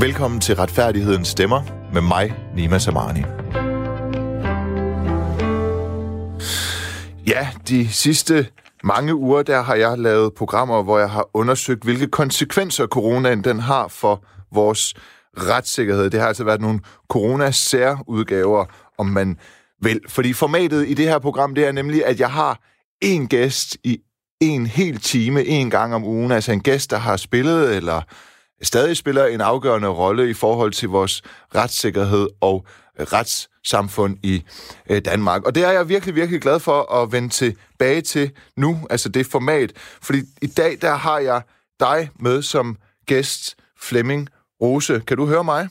Velkommen til Retfærdighedens Stemmer med mig, Nima Samani. Ja, de sidste mange uger, der har jeg lavet programmer, hvor jeg har undersøgt, hvilke konsekvenser coronaen den har for vores retssikkerhed. Det har altså været nogle corona-særudgaver, om man vil. Fordi formatet i det her program, det er nemlig, at jeg har en gæst i en hel time, en gang om ugen. Altså en gæst, der har spillet eller stadig spiller en afgørende rolle i forhold til vores retssikkerhed og retssamfund i øh, Danmark. Og det er jeg virkelig, virkelig glad for at vende tilbage til nu, altså det format. Fordi i dag, der har jeg dig med som gæst, Flemming Rose. Kan du høre mig?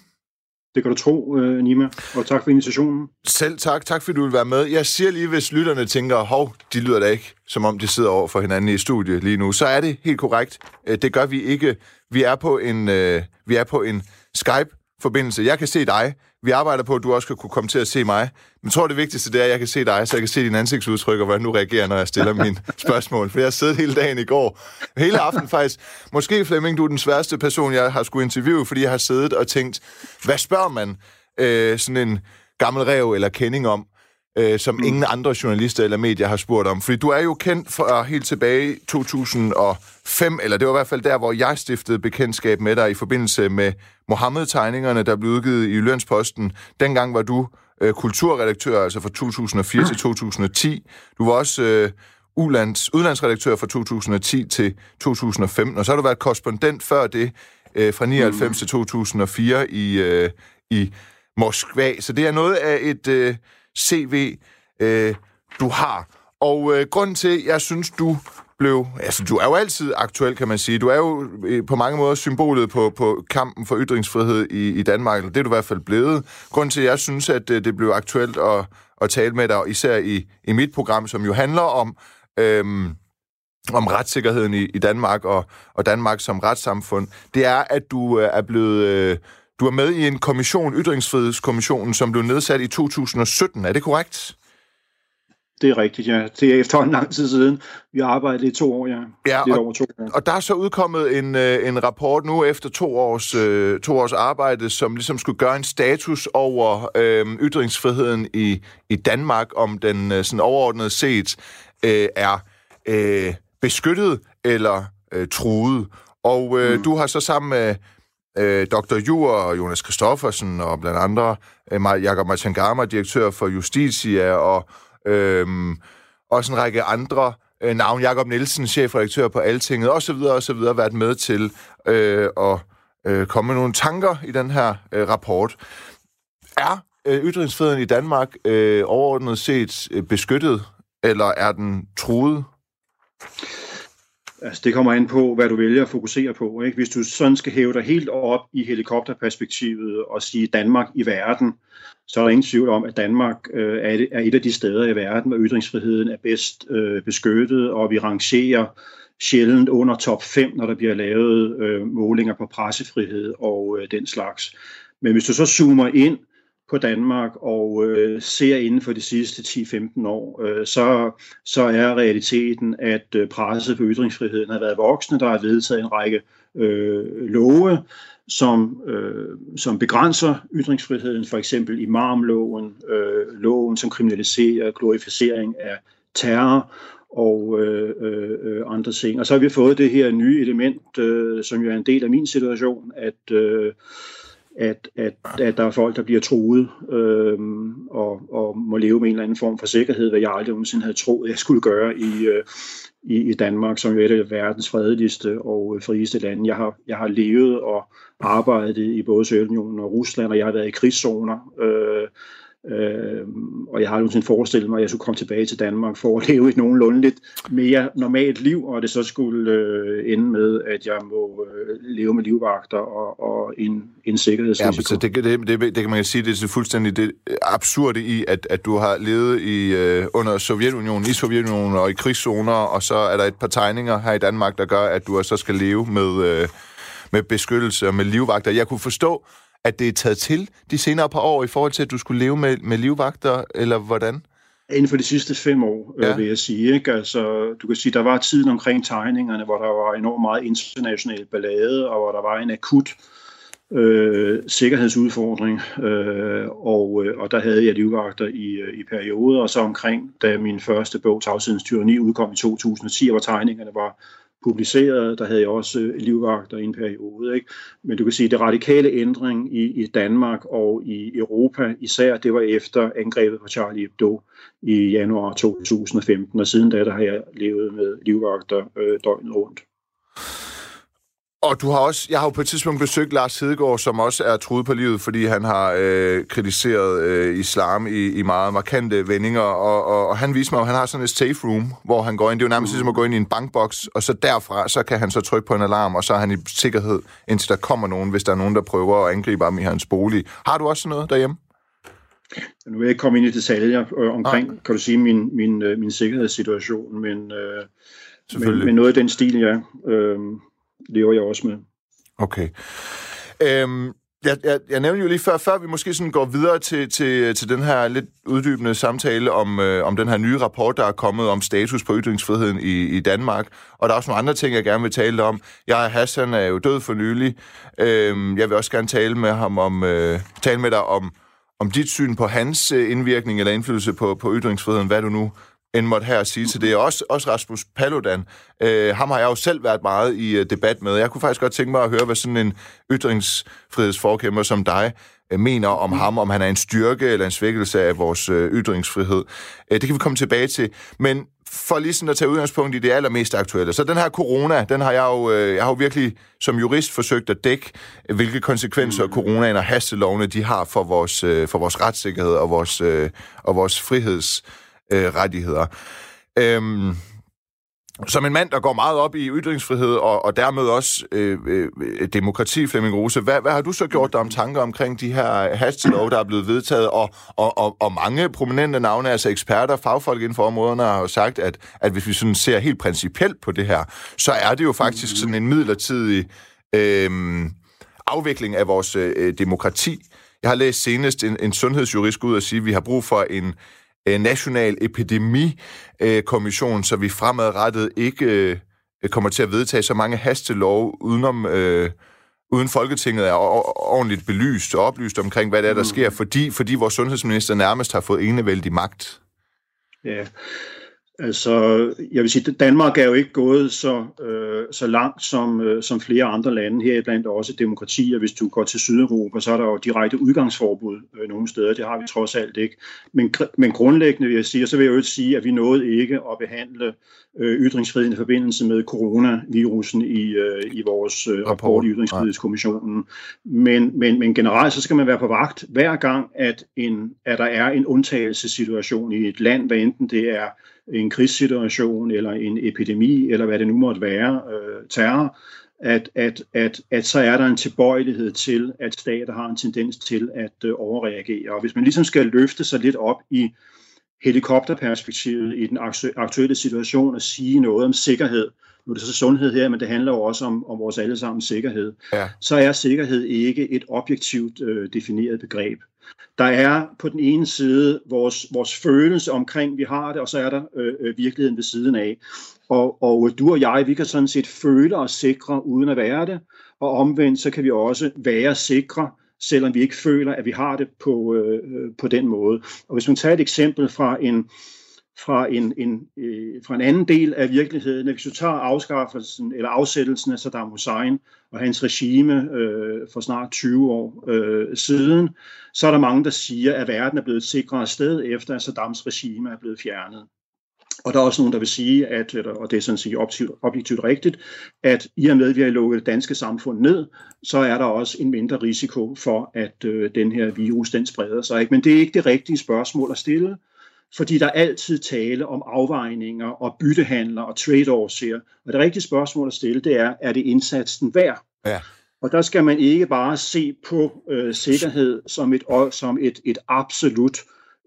Det kan du tro, øh, Nima, og tak for invitationen. Selv tak. Tak fordi du vil være med. Jeg siger lige, hvis lytterne tænker, hov, de lyder da ikke, som om de sidder over for hinanden i studiet lige nu, så er det helt korrekt. Øh, det gør vi ikke. Vi er på en, øh, vi er på en Skype Skype-forbindelse. Jeg kan se dig. Vi arbejder på, at du også skal kunne komme til at se mig. Men jeg tror, det vigtigste det er, at jeg kan se dig, så jeg kan se din ansigtsudtryk og hvordan du reagerer, når jeg stiller mine spørgsmål. For jeg har siddet hele dagen i går. Hele aften faktisk. Måske, Flemming, du er den sværeste person, jeg har skulle interviewe, fordi jeg har siddet og tænkt, hvad spørger man øh, sådan en gammel rev eller kending om? Øh, som mm. ingen andre journalister eller medier har spurgt om. Fordi du er jo kendt fra helt tilbage i 2005, eller det var i hvert fald der, hvor jeg stiftede bekendtskab med dig i forbindelse med Mohammed-tegningerne, der blev udgivet i Lønsposten. Dengang var du øh, kulturredaktør, altså fra 2004 mm. til 2010. Du var også øh, ulands, udlandsredaktør fra 2010 til 2015, og så har du været korrespondent før det, øh, fra 99 mm. til 2004 i, øh, i Moskva. Så det er noget af et... Øh, CV, øh, du har. Og øh, grunden til, jeg synes, du blev... Altså, du er jo altid aktuel, kan man sige. Du er jo øh, på mange måder symbolet på, på kampen for ytringsfrihed i, i Danmark. Det er du i hvert fald blevet. Grunden til, jeg synes, at øh, det blev aktuelt at, at tale med dig, især i, i mit program, som jo handler om... Øh, om retssikkerheden i, i Danmark og, og Danmark som retssamfund, det er, at du øh, er blevet øh, du er med i en kommission, Ytringsfrihedskommissionen, som blev nedsat i 2017. Er det korrekt? Det er rigtigt, ja. Det er efterhånden lang tid siden. Vi har arbejdet i to år, ja. ja og, over to år. og der er så udkommet en, øh, en rapport nu efter to års, øh, to års arbejde, som ligesom skulle gøre en status over øh, ytringsfriheden i, i Danmark, om den øh, sådan overordnet set øh, er øh, beskyttet eller øh, truet. Og øh, mm. du har så sammen med øh, Dr. Jur og Jonas Kristoffersen og blandt andre øh, Jakob Machangama, direktør for Justitia, og øh, også en række andre øh, navn. Jakob Nielsen, chefredaktør på Altinget, osv. osv. været med til øh, at øh, komme med nogle tanker i den her øh, rapport. Er øh, ytringsfriheden i Danmark øh, overordnet set øh, beskyttet, eller er den truet? Altså, det kommer an på, hvad du vælger at fokusere på. Ikke? Hvis du sådan skal hæve dig helt op i helikopterperspektivet og sige Danmark i verden, så er der ingen tvivl om, at Danmark øh, er, et, er et af de steder i verden, hvor ytringsfriheden er bedst øh, beskyttet, og vi rangerer sjældent under top 5, når der bliver lavet øh, målinger på pressefrihed og øh, den slags. Men hvis du så zoomer ind på Danmark og øh, ser inden for de sidste 10-15 år, øh, så, så er realiteten, at øh, presset på ytringsfriheden har været voksende. Der er vedtaget en række øh, love, som, øh, som begrænser ytringsfriheden, for eksempel imamloven, øh, loven, som kriminaliserer glorificering af terror og øh, øh, andre ting. Og så har vi fået det her nye element, øh, som jo er en del af min situation, at øh, at, at, at der er folk, der bliver truet øh, og, og må leve med en eller anden form for sikkerhed, hvad jeg aldrig nogensinde havde troet, jeg skulle gøre i, øh, i, i Danmark, som jo er et af verdens fredeligste og øh, frieste lande. Jeg har, jeg har levet og arbejdet i både Sovjetunionen og Rusland, og jeg har været i krigszoner. Øh, Øh, og jeg har jo sådan forestillet mig, at jeg skulle komme tilbage til Danmark for at leve et nogenlunde lidt mere normalt liv, og det så skulle øh, ende med, at jeg må øh, leve med livvagter og, og en, en sikkerhedsrisiko. Ja, så det, det, det, det kan man sige, det er fuldstændig det absurde i, at, at du har levet i, øh, under Sovjetunionen, i Sovjetunionen og i krigszoner, og så er der et par tegninger her i Danmark, der gør, at du så skal leve med, øh, med beskyttelse og med livvagter. Jeg kunne forstå, at det er taget til de senere par år i forhold til, at du skulle leve med, med livvagter, eller hvordan? Inden for de sidste fem år, øh, ja. vil jeg sige. Ikke? Altså, du kan sige, der var tiden omkring tegningerne, hvor der var enormt meget international ballade, og hvor der var en akut øh, sikkerhedsudfordring, øh, og, øh, og der havde jeg livvagter i, øh, i perioder, og så omkring, da min første bog, Tavshedens Tyranni, udkom i 2010, hvor tegningerne var publiceret, der havde jeg også øh, livvagter i en periode. Ikke? Men du kan sige, at det radikale ændring i, i Danmark og i Europa især, det var efter angrebet på Charlie Hebdo i januar 2015, og siden da der har jeg levet med livvagter øh, døgnet rundt. Og du har også, jeg har jo på et tidspunkt besøgt Lars Hedegaard, som også er truet på livet, fordi han har øh, kritiseret øh, islam i, i meget markante vendinger, og, og, og han viste mig, at han har sådan et safe room, hvor han går ind, det er jo nærmest ligesom at gå ind i en bankboks, og så derfra, så kan han så trykke på en alarm, og så er han i sikkerhed, indtil der kommer nogen, hvis der er nogen, der prøver at angribe ham i hans bolig. Har du også sådan noget derhjemme? Nu vil jeg ikke komme ind i detaljer øh, omkring, ah. kan du sige, min, min, øh, min sikkerhedssituation, men, øh, men, men noget af den stil, ja. Øh, lever jeg også med. Okay. Øhm, jeg, jeg, jeg nævnte jo lige før, før vi måske sådan går videre til, til, til den her lidt uddybende samtale om, øh, om den her nye rapport, der er kommet om status på ytringsfriheden i, i Danmark. Og der er også nogle andre ting, jeg gerne vil tale om. Jeg Hassan er jo død for nylig. Øh, jeg vil også gerne tale med ham om øh, tale med dig om, om dit syn på hans øh, indvirkning eller indflydelse på, på ytringsfriheden, hvad du nu end måtte her sige til det. Også, også Rasmus Paludan. Øh, ham har jeg jo selv været meget i uh, debat med. Jeg kunne faktisk godt tænke mig at høre, hvad sådan en ytringsfrihedsforkæmper som dig uh, mener om ham, om han er en styrke eller en svækkelse af vores uh, ytringsfrihed. Uh, det kan vi komme tilbage til. Men for lige sådan at tage udgangspunkt i det allermest aktuelle. Så den her corona, den har jeg jo, jeg har jo virkelig som jurist forsøgt at dække, hvilke konsekvenser mm. coronaen og hastelovene de har for vores, for vores retssikkerhed og vores, og vores friheds øh, rettigheder. Øhm, som en mand, der går meget op i ytringsfrihed og, og dermed også øh, øh, demokrati, Flemming Rose, hvad, hvad har du så gjort dig om tanker omkring de her hastelov, der er blevet vedtaget, og, og, og, og mange prominente navne, altså eksperter, fagfolk inden for områderne, har jo sagt, at, at hvis vi sådan ser helt principielt på det her, så er det jo faktisk sådan en midlertidig øh, afvikling af vores øh, demokrati. Jeg har læst senest en, en sundhedsjurist ud og sige, at vi har brug for en, national epidemikommission, så vi fremadrettet ikke øh, kommer til at vedtage så mange hastelov udenom... Øh, uden Folketinget er ordentligt belyst og oplyst omkring, hvad det er, der mm. sker, fordi, fordi vores sundhedsminister nærmest har fået enevældig magt. Ja, Altså, jeg vil sige, at Danmark er jo ikke gået så, øh, så langt som, øh, som flere andre lande, her blandt også demokratier. Hvis du går til Sydeuropa, så er der jo direkte udgangsforbud øh, nogle steder. Det har vi trods alt ikke. Men, men grundlæggende vil jeg sige, og så vil jeg jo sige, at vi nåede ikke at behandle øh, ytringsfriheden i forbindelse med coronavirusen i, øh, i vores øh, rapport i Ytringsfrihedskommissionen. Men, men, men generelt så skal man være på vagt hver gang, at, en, at der er en undtagelsessituation i et land, hvad enten det er en krigssituation eller en epidemi, eller hvad det nu måtte være, øh, terror, at, at, at, at så er der en tilbøjelighed til, at stater har en tendens til at øh, overreagere. Og hvis man ligesom skal løfte sig lidt op i helikopterperspektivet i den aktuelle situation og sige noget om sikkerhed, nu er det så sundhed her, men det handler jo også om, om vores allesammens sikkerhed, ja. så er sikkerhed ikke et objektivt øh, defineret begreb. Der er på den ene side vores, vores følelse omkring, vi har det, og så er der øh, øh, virkeligheden ved siden af. Og, og du og jeg, vi kan sådan set føle os sikre uden at være det, og omvendt så kan vi også være sikre, selvom vi ikke føler, at vi har det på, øh, på den måde. Og hvis man tager et eksempel fra en, fra en, en, øh, fra en anden del af virkeligheden. Hvis du tager afskaffelsen eller afsættelsen af Saddam Hussein og hans regime øh, for snart 20 år øh, siden, så er der mange, der siger, at verden er blevet et sikrere sted efter, at Saddams regime er blevet fjernet. Og der er også nogen, der vil sige, at, og det er sådan set objektivt, objektivt rigtigt, at i og med, at vi har lukket det danske samfund ned, så er der også en mindre risiko for, at øh, den her virus den spreder sig. Ikke? Men det er ikke det rigtige spørgsmål at stille fordi der er altid tale om afvejninger og byttehandler og trade-offs her. Og det rigtige spørgsmål at stille, det er, er det indsatsen værd? Ja. Og der skal man ikke bare se på øh, sikkerhed som et, som et, et absolut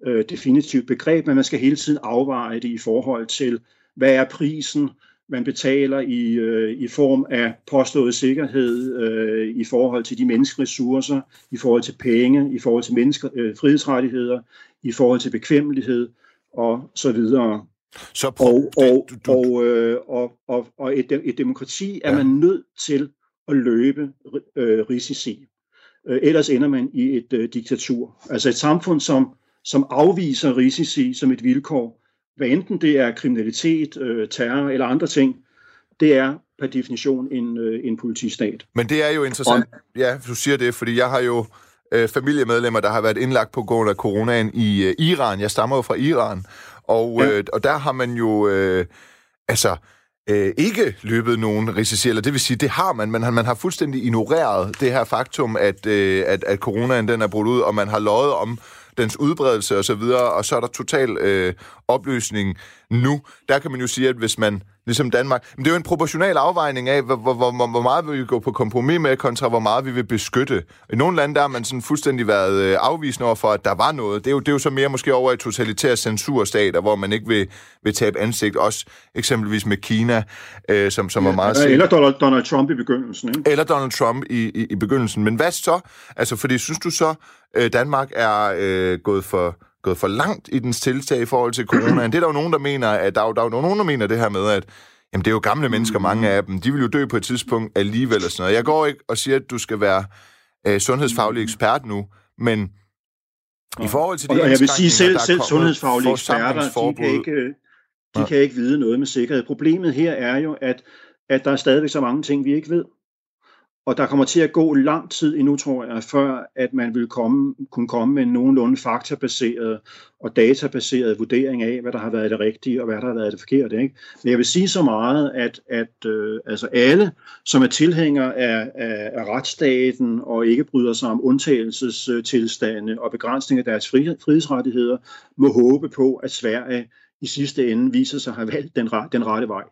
øh, definitivt begreb, men man skal hele tiden afveje det i forhold til, hvad er prisen, man betaler i, øh, i form af påstået sikkerhed, øh, i forhold til de menneskeressourcer, i forhold til penge, i forhold til mennesker, øh, frihedsrettigheder, i forhold til bekvemmelighed og så videre. Så prøv, og, og, du, du... og, øh, og, og, og et, et demokrati er ja. man nødt til at løbe øh, risici. Øh, ellers ender man i et øh, diktatur. Altså et samfund, som, som afviser risici som et vilkår, hvad enten det er kriminalitet, øh, terror eller andre ting, det er per definition en, øh, en politistat. Men det er jo interessant, og, ja, du siger det, fordi jeg har jo øh, familiemedlemmer, der har været indlagt på grund af coronaen i øh, Iran. Jeg stammer jo fra Iran, og, ja. øh, og der har man jo, øh, altså, øh, ikke løbet nogen risici, eller det vil sige, det har man, men man har fuldstændig ignoreret det her faktum, at, øh, at, at coronaen den er brudt ud, og man har løjet om dens udbredelse og så videre, og så er der total øh, opløsning nu. Der kan man jo sige, at hvis man ligesom Danmark. Men det er jo en proportional afvejning af, hvor, hvor, hvor, hvor meget vil vi gå på kompromis med, kontra hvor meget vi vil beskytte. I nogle lande, der har man sådan fuldstændig været øh, afvisende over for, at der var noget. Det er jo, det er jo så mere måske over i totalitære censurstater, hvor man ikke vil, vil tabe ansigt. Også eksempelvis med Kina, øh, som, som ja, var meget... Eller Donald, Donald Trump i begyndelsen. Ikke? Eller Donald Trump i, i, i begyndelsen. Men hvad så? Altså, fordi synes du så, øh, Danmark er øh, gået for gået for langt i dens tiltag i forhold til coronaen. Det er der jo nogen, der mener, at der er, der er nogen, der mener det her med, at jamen, det er jo gamle mennesker, mange af dem. De vil jo dø på et tidspunkt alligevel og sådan noget. Jeg går ikke og siger, at du skal være øh, sundhedsfaglig ekspert nu, men i forhold til de og jeg vil sige, selv, selv sundhedsfaglige eksperter, de kan, ikke, de ja. kan ikke vide noget med sikkerhed. Problemet her er jo, at, at der er stadigvæk så mange ting, vi ikke ved. Og der kommer til at gå lang tid endnu, tror jeg, før at man vil komme, kunne komme med en nogenlunde faktabaseret og databaseret vurdering af, hvad der har været det rigtige og hvad der har været det forkerte. Ikke? Men jeg vil sige så meget, at, at øh, altså alle, som er tilhængere af, af, af retsstaten og ikke bryder sig om undtagelsestilstande og begrænsning af deres frihedsrettigheder, må håbe på, at Sverige i sidste ende viser sig at have valgt den, den rette vej.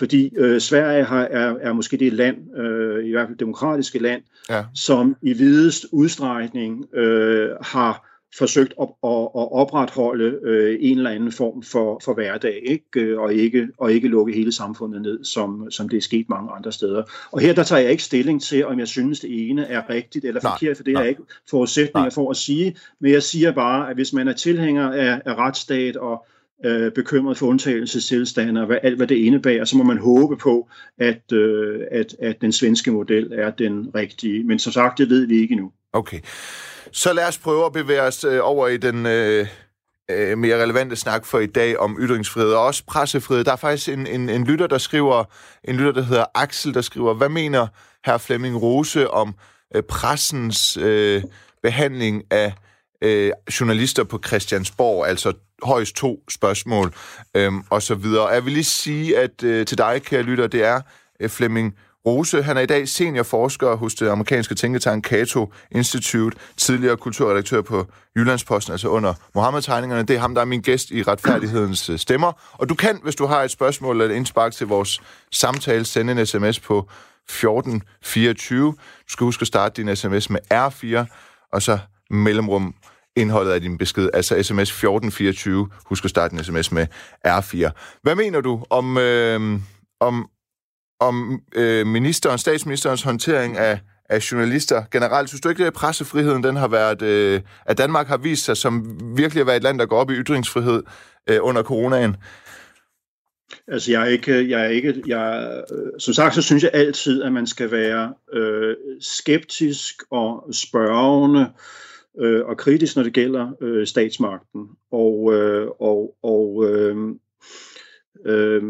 Fordi øh, Sverige har, er, er måske det land, øh, i hvert fald demokratiske land, ja. som i videst udstrækning øh, har forsøgt at, at, at opretholde øh, en eller anden form for, for hverdag, ikke? Øh, og, ikke, og ikke lukke hele samfundet ned, som, som det er sket mange andre steder. Og her der tager jeg ikke stilling til, om jeg synes, det ene er rigtigt eller nej, forkert, for det er ikke forudsætninger nej. for at sige, men jeg siger bare, at hvis man er tilhænger af, af retsstat og øh, bekymret for undtagelsestilstande og hvad, alt hvad det indebærer, så må man håbe på, at, øh, at, at den svenske model er den rigtige. Men som sagt, det ved vi ikke endnu. Okay. Så lad os prøve at bevæge os øh, over i den øh, øh, mere relevante snak for i dag om ytringsfrihed og også pressefrihed. Der er faktisk en, en, en lytter, der skriver, en lytter, der hedder Axel, der skriver, hvad mener herr Flemming Rose om øh, pressens øh, behandling af øh, journalister på Christiansborg, altså højst to spørgsmål, øh, og så videre. Jeg vil lige sige, at øh, til dig, kære lytter, det er øh, Flemming Rose. Han er i dag seniorforsker hos det amerikanske tænketank Cato Institute, tidligere kulturredaktør på Jyllandsposten, altså under Mohammed-tegningerne. Det er ham, der er min gæst i Retfærdighedens øh, Stemmer. Og du kan, hvis du har et spørgsmål eller et indspark til vores samtale, sende en sms på 1424. Du skal huske at starte din sms med R4, og så mellemrum indholdet af din besked, altså sms 1424. Husk at starte en sms med R4. Hvad mener du om, øh, om, om øh, ministeren, statsministerens håndtering af, af journalister generelt? Synes du ikke, at pressefriheden den har været, øh, at Danmark har vist sig som virkelig at være et land, der går op i ytringsfrihed øh, under coronaen? Altså, jeg er ikke, jeg er ikke, jeg, øh, som sagt, så synes jeg altid, at man skal være øh, skeptisk og spørgende øh, øh, og kritisk, når det gælder øh, statsmagten. Og, øh, og, og øh, øh,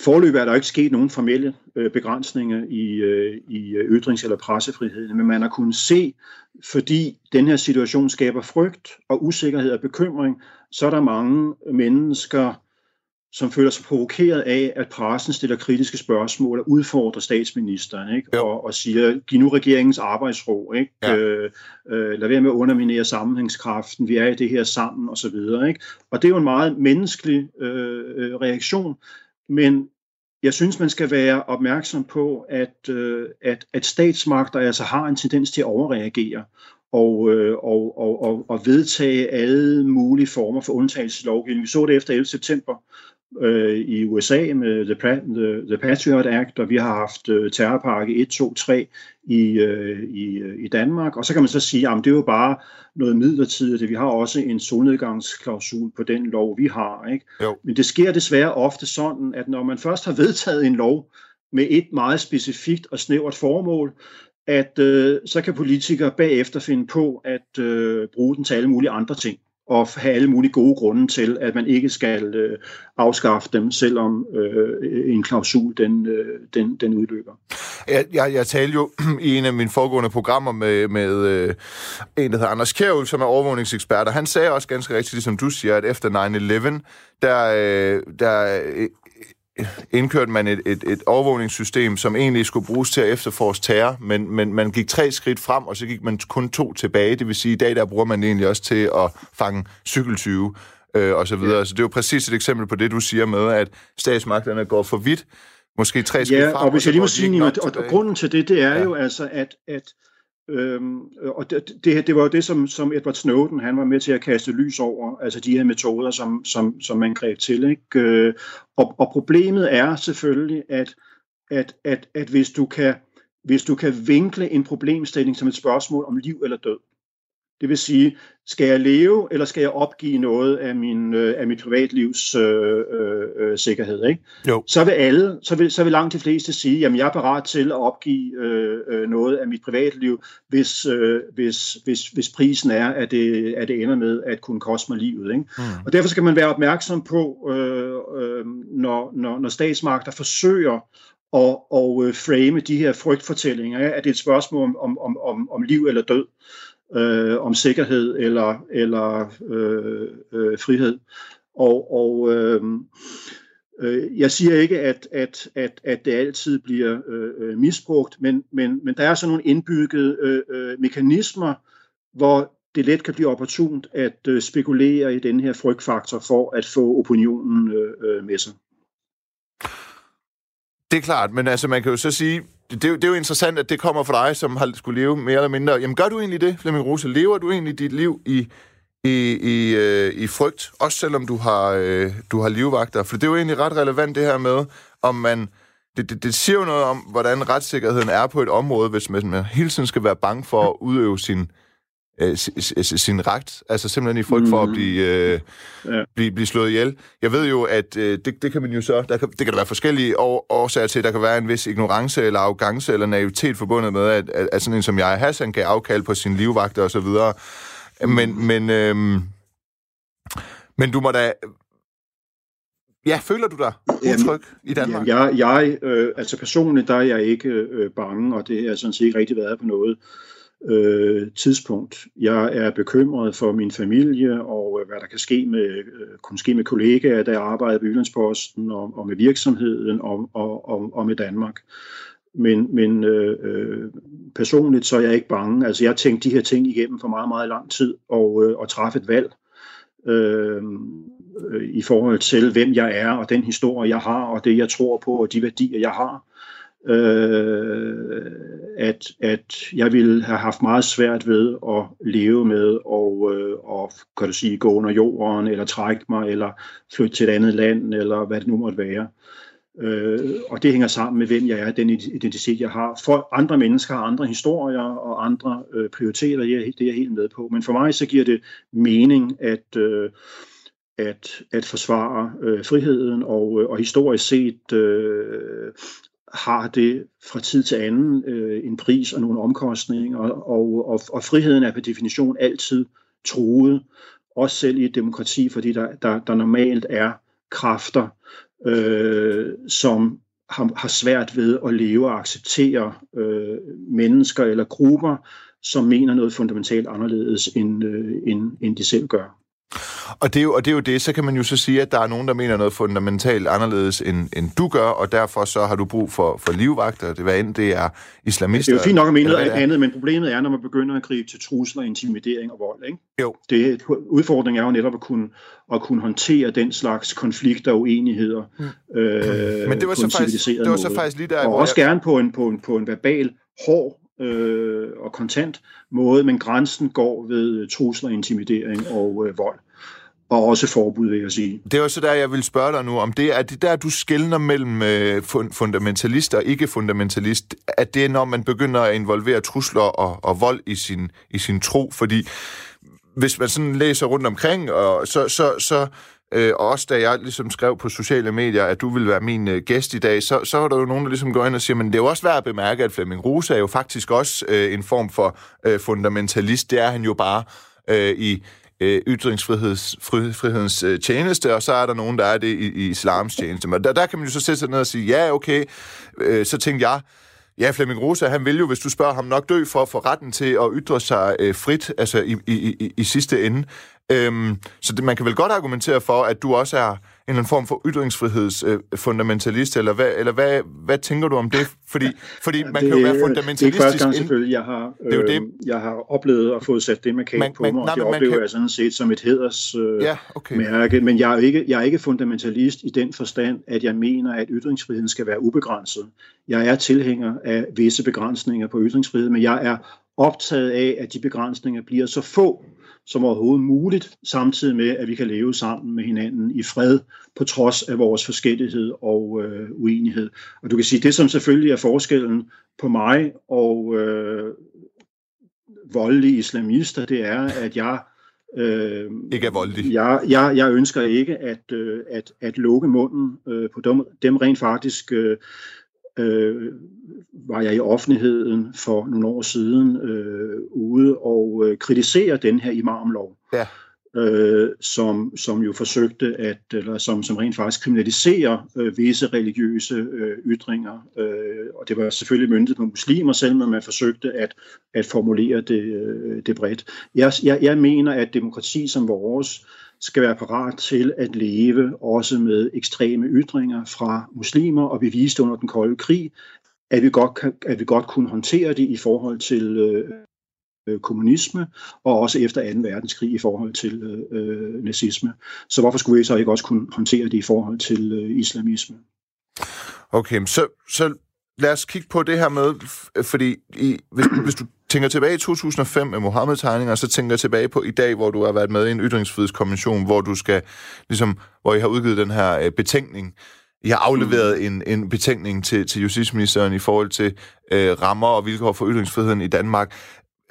forløb er der ikke sket nogen formelle øh, begrænsninger i, øh, i øh, ytrings- eller pressefriheden, men man har kunnet se, fordi den her situation skaber frygt og usikkerhed og bekymring, så er der mange mennesker, som føler sig provokeret af, at pressen stiller kritiske spørgsmål og udfordrer statsministeren, ikke? Og, og siger, giv nu regeringens arbejdsro, ikke? Ja. Øh, øh, lad være med at underminere sammenhængskraften, vi er i det her sammen, og så videre. Ikke? Og det er jo en meget menneskelig øh, øh, reaktion, men jeg synes, man skal være opmærksom på, at, øh, at, at statsmagter altså har en tendens til at overreagere, og, øh, og, og, og, og vedtage alle mulige former for undtagelseslovgivning. Vi så det efter 11. september, øh, i USA med the, the, the Patriot Act, og vi har haft øh, terrorpakke 1, 2, 3 i, øh, i, øh, i Danmark. Og så kan man så sige, at det er jo bare noget midlertidigt. Vi har også en solnedgangsklausul på den lov, vi har. Ikke? Jo. Men det sker desværre ofte sådan, at når man først har vedtaget en lov med et meget specifikt og snævert formål, at øh, så kan politikere bagefter finde på at øh, bruge den til alle mulige andre ting og have alle mulige gode grunde til, at man ikke skal øh, afskaffe dem, selvom øh, en klausul den, øh, den, den udløber. Jeg, jeg, jeg talte jo i en af mine foregående programmer med, med øh, en, der hedder Anders Kjærhul, som er overvågningsekspert, og han sagde også ganske rigtigt, ligesom du siger, at efter 9-11, der, øh, der øh, indkørte man et, et, et overvågningssystem, som egentlig skulle bruges til at efterforske terror, men, men man gik tre skridt frem, og så gik man kun to tilbage. Det vil sige, at i dag der bruger man det egentlig også til at fange cykeltyve øh, og så videre. Ja. Så det er jo præcis et eksempel på det, du siger med, at statsmagterne går for vidt, måske tre skridt ja, frem. og hvis jeg lige må sige, og, og, og grunden til det, det er ja. jo altså, at, at Øhm, øh, og det, det, det var jo det, som, som Edward Snowden han var med til at kaste lys over, altså de her metoder, som, som, som man greb til. Ikke? Øh, og, og problemet er selvfølgelig, at, at, at, at hvis, du kan, hvis du kan vinkle en problemstilling som et spørgsmål om liv eller død, det vil sige, skal jeg leve, eller skal jeg opgive noget af, min, øh, af mit privatlivs øh, øh, øh, sikkerhed? Ikke? Jo. Så vil alle, så vil, så vil langt de fleste sige, jamen jeg er parat til at opgive øh, øh, noget af mit privatliv, hvis, øh, hvis, hvis, hvis prisen er, at det, at det ender med at kunne koste mig livet. Ikke? Mm. Og derfor skal man være opmærksom på, øh, øh, når, når, når statsmagter forsøger og, og frame de her frygtfortællinger, at det er et spørgsmål om, om, om, om liv eller død øh, om sikkerhed eller, eller øh, øh, frihed. Og, og øh, øh, jeg siger ikke, at, at, at, at det altid bliver øh, øh, misbrugt, men, men, men der er sådan nogle indbyggede øh, øh, mekanismer, hvor det let kan blive opportunt at øh, spekulere i den her frygtfaktor for at få opinionen øh, øh, med sig. Det er klart, men altså man kan jo så sige, det, det er jo interessant, at det kommer fra dig, som har skulle leve mere eller mindre. Jamen gør du egentlig det, Flemming Rose? Lever du egentlig dit liv i, i, i, øh, i frygt, også selvom du har, øh, du har livvagter? For det er jo egentlig ret relevant det her med, om man... Det, det, det siger jo noget om, hvordan retssikkerheden er på et område, hvis man hele tiden skal være bange for at udøve sin, øh, sin ret, altså simpelthen i frygt for at mm. blive, øh, ja. blive, blive slået ihjel. Jeg ved jo, at øh, det, det kan man jo så, der kan, det kan der være forskellige årsager til, der kan være en vis ignorance eller arrogance eller naivitet forbundet med, at, at, at sådan en som jeg, Hassan, kan afkalde på sin livvagter osv. Men, mm. men, øh, men du må da Ja, føler du dig utryg jamen, i Danmark? Jamen, jeg, jeg øh, altså personligt, der er jeg ikke øh, bange, og det har sådan set ikke rigtig været på noget øh, tidspunkt. Jeg er bekymret for min familie og øh, hvad der kan ske med, øh, kunne ske med kollegaer, der arbejder på Jyllandsposten og, og med virksomheden og, og, og, og med Danmark. Men, men øh, øh, personligt så er jeg ikke bange. Altså jeg har tænkt de her ting igennem for meget, meget lang tid og, øh, og træffe et valg øh, øh, i forhold til, hvem jeg er og den historie, jeg har og det, jeg tror på og de værdier, jeg har øh, at, at jeg ville have haft meget svært ved at leve med og, øh, og kan du sige, gå under jorden, eller trække mig, eller flytte til et andet land, eller hvad det nu måtte være. Øh, og det hænger sammen med, hvem jeg er, den identitet, jeg har. For andre mennesker har andre historier og andre øh, prioriteter, det er, det er jeg helt med på. Men for mig så giver det mening at, øh, at, at forsvare øh, friheden, og, øh, og historisk set øh, har det fra tid til anden øh, en pris og nogle omkostninger, og, og, og friheden er per definition altid truet, også selv i et demokrati, fordi der, der, der normalt er kræfter, øh, som har, har svært ved at leve og acceptere øh, mennesker eller grupper, som mener noget fundamentalt anderledes, end, øh, end, end de selv gør. Og det, er jo, og det er jo det, så kan man jo så sige, at der er nogen, der mener noget fundamentalt anderledes, end, end du gør, og derfor så har du brug for, for livvagter, det hvad end det er islamister. Det er jo fint nok at mene noget andet, men problemet er, når man begynder at gribe til trusler, intimidering og vold. Ikke? Jo. Det, udfordringen er jo netop at kunne, at kunne håndtere den slags konflikter og uenigheder mm. øh, men det var, så faktisk, det var så faktisk lige der... Og også jeg... gerne på en, på, en, på en verbal, hård øh, og kontant måde, men grænsen går ved trusler, intimidering og øh, vold. Og også forbud, vil jeg sige. Det er også der, jeg vil spørge dig nu, om det er det der, du skældner mellem øh, fundamentalist og ikke-fundamentalist, at det er, når man begynder at involvere trusler og, og vold i sin, i sin tro, fordi hvis man sådan læser rundt omkring, og så, så, så øh, og også da jeg ligesom skrev på sociale medier, at du ville være min øh, gæst i dag, så, så var der jo nogen, der ligesom går ind og siger, men det er jo også værd at bemærke, at Flemming Rose er jo faktisk også øh, en form for øh, fundamentalist. Det er han jo bare øh, i øh, ytringsfrihedens øh, tjeneste, og så er der nogen, der er det i, i islams tjeneste. Men der, der kan man jo så sætte sig ned og sige, ja, okay, øh, så tænkte jeg, Ja, Flemming Rosa, han vil jo, hvis du spørger ham, nok dø for at få retten til at ytre sig øh, frit, altså i, i, i, i sidste ende. Øhm, så det, man kan vel godt argumentere for, at du også er en eller anden form for ytringsfrihedsfundamentalist, øh, eller, hvad, eller hvad, hvad tænker du om det? Fordi, fordi man det, kan jo være fundamentalistisk... Det er første gang selvfølgelig, jeg har, øh, det er det. Øhm, jeg har oplevet at få sat det markat man, på man, mig, og det oplever kan... jeg sådan set som et hedersmærke. Øh, ja, okay. mærke. Men jeg er, ikke, jeg er ikke fundamentalist i den forstand, at jeg mener, at ytringsfriheden skal være ubegrænset. Jeg er tilhænger af visse begrænsninger på ytringsfrihed, men jeg er optaget af, at de begrænsninger bliver så få, som overhovedet muligt, samtidig med, at vi kan leve sammen med hinanden i fred, på trods af vores forskellighed og øh, uenighed. Og du kan sige, det som selvfølgelig er forskellen på mig og øh, voldelige islamister, det er, at jeg Øh, ikke er voldelig. Jeg, jeg, jeg ønsker ikke at, øh, at, at lukke munden øh, på dem, dem rent faktisk øh, øh, var jeg i offentligheden for nogle år siden øh, ude og øh, kritisere den her imamlov. Ja. Øh, som, som jo forsøgte at, eller som, som rent faktisk kriminaliserer øh, visse religiøse øh, ytringer. Øh, og det var selvfølgelig myndet på muslimer, selvom man forsøgte at, at formulere det, øh, det bredt. Jeg, jeg, jeg mener, at demokrati som vores skal være parat til at leve også med ekstreme ytringer fra muslimer, og vi viste under den kolde krig, at vi godt, kan, at vi godt kunne håndtere det i forhold til øh, kommunisme, og også efter 2. verdenskrig i forhold til øh, nazisme. Så hvorfor skulle vi så ikke også kunne håndtere det i forhold til øh, islamisme? Okay, så, så lad os kigge på det her med, fordi i, hvis, hvis du tænker tilbage i 2005 med Mohammed-tegninger, så tænker jeg tilbage på i dag, hvor du har været med i en ytringsfrihedskommission, hvor du skal, ligesom, hvor I har udgivet den her øh, betænkning. I har afleveret mm. en, en betænkning til, til justitsministeren i forhold til øh, rammer og vilkår for ytringsfriheden i Danmark.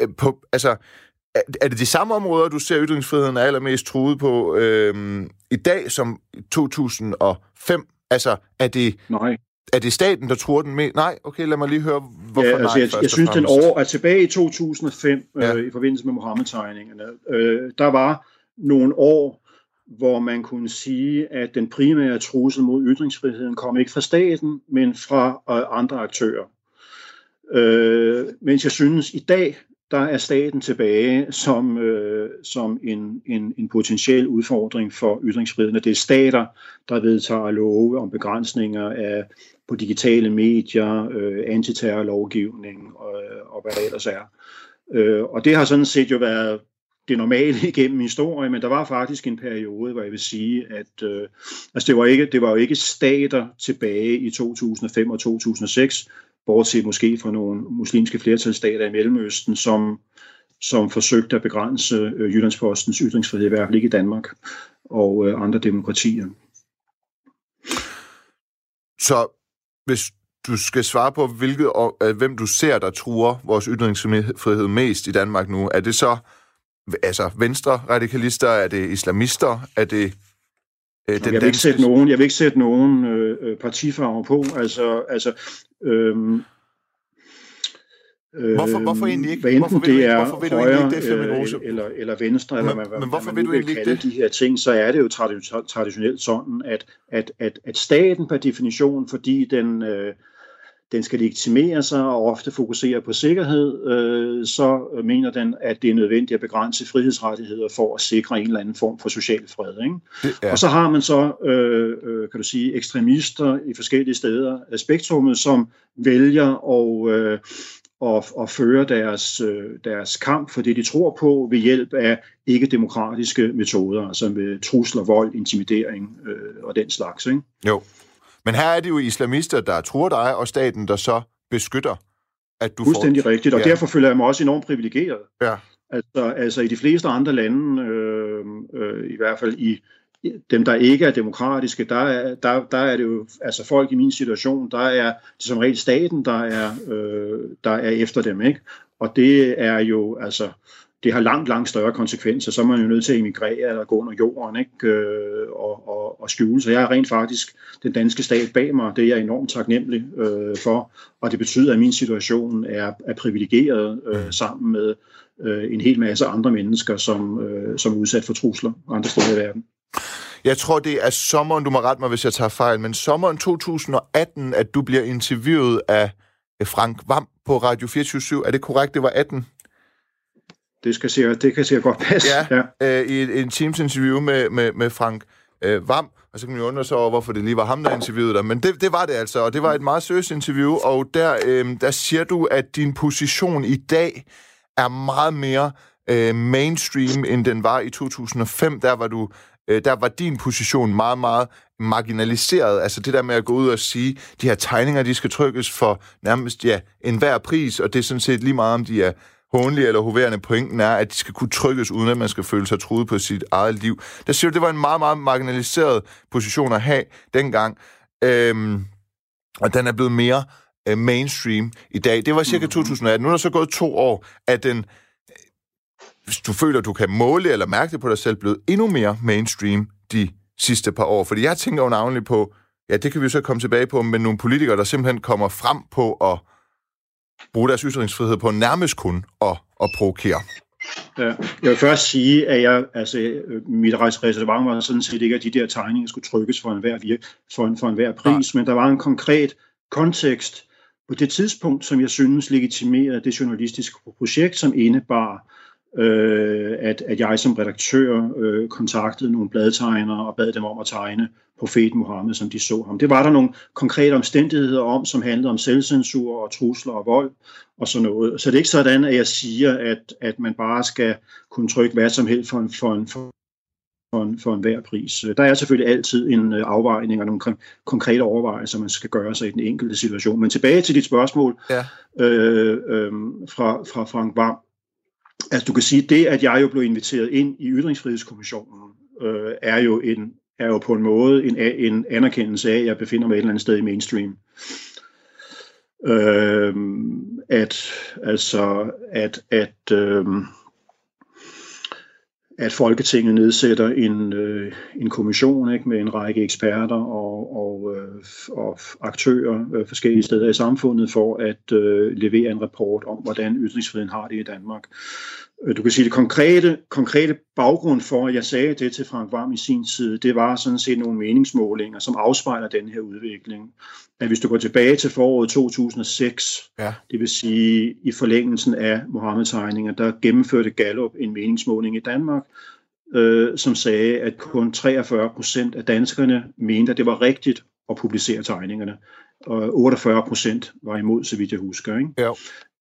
Øh, på, altså, er, er det de samme områder, du ser ytringsfriheden er allermest truet på øh, i dag som 2005? Altså, er det... Nej er det staten, der tror den med? Nej, okay, lad mig lige høre, hvorfor ja, altså, nej, jeg, jeg synes, den over, at tilbage i 2005, ja. øh, i forbindelse med Mohammed-tegningerne, øh, der var nogle år, hvor man kunne sige, at den primære trussel mod ytringsfriheden kom ikke fra staten, men fra øh, andre aktører. Øh, mens jeg synes, i dag der er staten tilbage som, øh, som en, en, en potentiel udfordring for ytringsfriheden. Det er stater, der vedtager love om begrænsninger af, på digitale medier, øh, antiterrorlovgivning og, og hvad der ellers er. Øh, og det har sådan set jo været det normale igennem historien, men der var faktisk en periode, hvor jeg vil sige, at øh, altså det, var ikke, det var jo ikke stater tilbage i 2005 og 2006, bortset måske fra nogle muslimske flertalsstater i Mellemøsten, som, som forsøgte at begrænse øh, Jyllandspostens ytringsfrihed, i hvert fald ikke i Danmark og øh, andre demokratier. Så hvis du skal svare på, hvilket, øh, hvem du ser, der truer vores ytringsfrihed mest i Danmark nu, er det så altså venstre radikalister, er det islamister, er det øh, den jeg vil ikke sætte nogen, jeg vil ikke sætte nogen øh, øh partifarver på. Altså, altså øhm, Hvorfor, hvorfor egentlig ikke? Hvad enten hvorfor det er hvorfor højre ikke det, øh, eller, eller venstre, men, eller hvad, men hvorfor hvad man vil du kalde det? de her ting, så er det jo traditionelt sådan, at, at, at, at staten per definition, fordi den, øh, den skal legitimere sig og ofte fokusere på sikkerhed, øh, så mener den, at det er nødvendigt at begrænse frihedsrettigheder for at sikre en eller anden form for social fred. Ikke? Det, ja. Og så har man så, øh, øh, kan du sige, ekstremister i forskellige steder af spektrummet, som vælger at, øh, at, at føre deres, øh, deres kamp for det, de tror på, ved hjælp af ikke-demokratiske metoder, altså med trusler, vold, intimidering øh, og den slags. Ikke? Jo. Men her er det jo islamister, der tror dig, og staten, der så beskytter, at du Fuldstændig får... rigtigt, og ja. derfor føler jeg mig også enormt privilegeret. Ja. Altså, altså i de fleste andre lande, øh, øh, i hvert fald i dem, der ikke er demokratiske, der er, der, der er det jo, altså folk i min situation, der er det som regel staten, der er, øh, der er efter dem, ikke? Og det er jo, altså, det har langt, langt større konsekvenser. Så er man jo nødt til at emigrere eller gå under jorden ikke? Øh, og, og, og skjule. Så jeg er rent faktisk den danske stat bag mig. Det er jeg enormt taknemmelig øh, for. Og det betyder, at min situation er, er privilegeret øh, sammen med øh, en hel masse andre mennesker, som, øh, som er udsat for trusler andre steder i verden. Jeg tror, det er sommeren, du må rette mig, hvis jeg tager fejl, men sommeren 2018, at du bliver interviewet af Frank Vam på Radio 24 Er det korrekt, det var 18? Det, skal se, det kan sikkert godt passe. Ja, ja. Øh, i en Teams-interview med, med, med Frank øh, Vam, og så kan man jo undre sig over, hvorfor det lige var ham, der interviewede dig. Men det, det var det altså, og det var et meget seriøst interview, og der, øh, der siger du, at din position i dag er meget mere øh, mainstream, end den var i 2005. Der var du øh, der var din position meget, meget marginaliseret. Altså det der med at gå ud og sige, de her tegninger, de skal trykkes for nærmest ja, enhver pris, og det er sådan set lige meget, om de er hånlige eller hoverende. Pointen er, at de skal kunne trykkes, uden at man skal føle sig truet på sit eget liv. Der siger du, det var en meget, meget marginaliseret position at have dengang. Øhm, og den er blevet mere øh, mainstream i dag. Det var cirka 2018. Nu er der så gået to år, at den hvis du føler, du kan måle eller mærke det på dig selv, blevet endnu mere mainstream de sidste par år? Fordi jeg tænker jo navnlig på, ja, det kan vi jo så komme tilbage på, men nogle politikere, der simpelthen kommer frem på at bruge deres ytringsfrihed på nærmest kun at, at provokere. Ja, jeg vil først sige, at jeg, altså, mit reservation var sådan set ikke, at de der tegninger skulle trykkes for enhver, for, en, for enhver pris, ja. men der var en konkret kontekst på det tidspunkt, som jeg synes legitimerede det journalistiske projekt, som indebar øh, at, at jeg som redaktør øh, kontaktede nogle bladtegnere og bad dem om at tegne profet Muhammed, som de så ham. Det var der nogle konkrete omstændigheder om, som handlede om selvcensur og trusler og vold og sådan noget. Så det er ikke sådan, at jeg siger, at, at man bare skal kunne trykke hvad som helst for en, for en, for en, for en hver pris. Der er selvfølgelig altid en øh, afvejning og nogle konkrete overvejelser, man skal gøre sig i den enkelte situation. Men tilbage til dit spørgsmål ja. øh, øh, fra, fra Frank Vam. Altså du kan sige, det at jeg jo blev inviteret ind i Ytringsfrihedskommissionen, øh, er, jo en, er jo på en måde en, en anerkendelse af, at jeg befinder mig et eller andet sted i mainstream. Øh, at altså at, at øh, at Folketinget nedsætter en, øh, en kommission ikke, med en række eksperter og, og, øh, og aktører øh, forskellige steder i samfundet for at øh, levere en rapport om, hvordan ytringsfriheden har det i Danmark. Øh, du kan sige, det konkrete, konkrete baggrund for, at jeg sagde det til Frank Varm i sin tid, det var sådan set nogle meningsmålinger, som afspejler den her udvikling. At hvis du går tilbage til foråret 2006, ja. det vil sige i forlængelsen af Mohammed-tegninger, der gennemførte Gallup en meningsmåling i Danmark, øh, som sagde, at kun 43 procent af danskerne mente, at det var rigtigt at publicere tegningerne. Og 48 procent var imod, så vidt jeg husker. Ikke? Ja.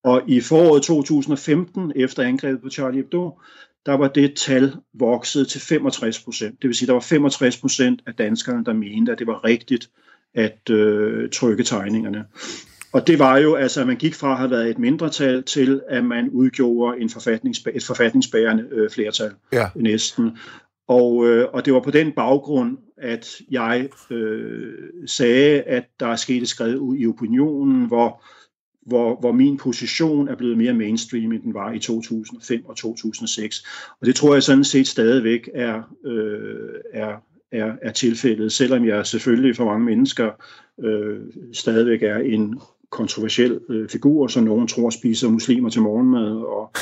Og i foråret 2015, efter angrebet på Charlie Hebdo, der var det tal vokset til 65 procent. Det vil sige, der var 65 procent af danskerne, der mente, at det var rigtigt at øh, trykke tegningerne. Og det var jo, altså, at man gik fra at have været et mindretal til, at man udgjorde en forfatningsbær- et forfatningsbærende øh, flertal ja. næsten. Og, øh, og det var på den baggrund, at jeg øh, sagde, at der er sket et skred ud i opinionen, hvor hvor, hvor min position er blevet mere mainstream, end den var i 2005 og 2006. Og det tror jeg sådan set stadigvæk er, øh, er, er, er tilfældet, selvom jeg selvfølgelig for mange mennesker øh, stadigvæk er en kontroversiel øh, figur, som nogen tror spiser muslimer til morgenmad og,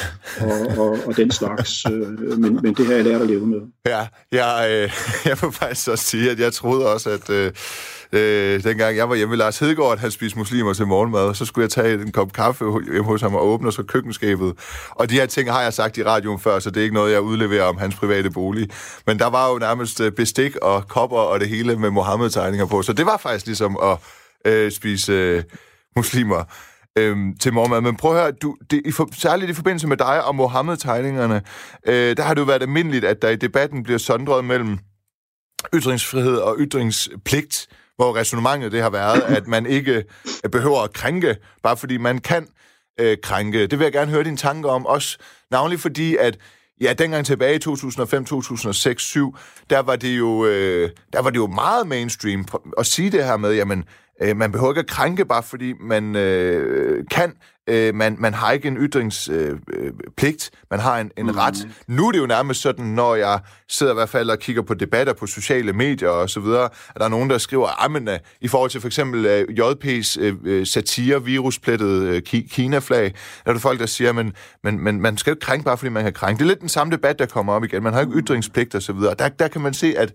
og, og, og den slags. Øh, men, men det har jeg lært at leve med. Ja, jeg, øh, jeg må faktisk også sige, at jeg troede også, at øh, øh, dengang jeg var hjemme ved Lars Hedegaard, at han spiste muslimer til morgenmad, så skulle jeg tage en kop kaffe hjemme hos ham og åbne så køkkenskabet. Og de her ting har jeg sagt i radioen før, så det er ikke noget, jeg udleverer om hans private bolig. Men der var jo nærmest øh, bestik og kopper og det hele med Mohammed-tegninger på, så det var faktisk ligesom at øh, spise øh, muslimer øhm, til morgenmad. Men prøv at høre, du, det, i for, særligt i forbindelse med dig og Mohammed-tegningerne, øh, der har det jo været almindeligt, at der i debatten bliver sondret mellem ytringsfrihed og ytringspligt hvor resonemanget det har været, at man ikke øh, behøver at krænke, bare fordi man kan øh, krænke. Det vil jeg gerne høre dine tanker om, også navnlig fordi, at Ja, dengang tilbage i 2005, 2006, 7, der var det jo, øh, der var det jo meget mainstream at sige det her med, jamen, øh, man behøver ikke at krænke, bare fordi man øh, kan øh, man, man har ikke en ytringspligt, øh, man har en, en mm. ret. Nu er det jo nærmest sådan, når jeg sidder i hvert fald og kigger på debatter på sociale medier og så videre, at der er nogen, der skriver, at øh, i forhold til for eksempel øh, JP's øh, øh, satire, virusplettet øh, Kina-flag, der er der folk, der siger, men, men, men man skal jo ikke krænke, bare fordi man kan krænke. Det er lidt den samme debat, der kommer op igen. Man har ikke mm. ytringspligt og så videre. Der, der kan man se, at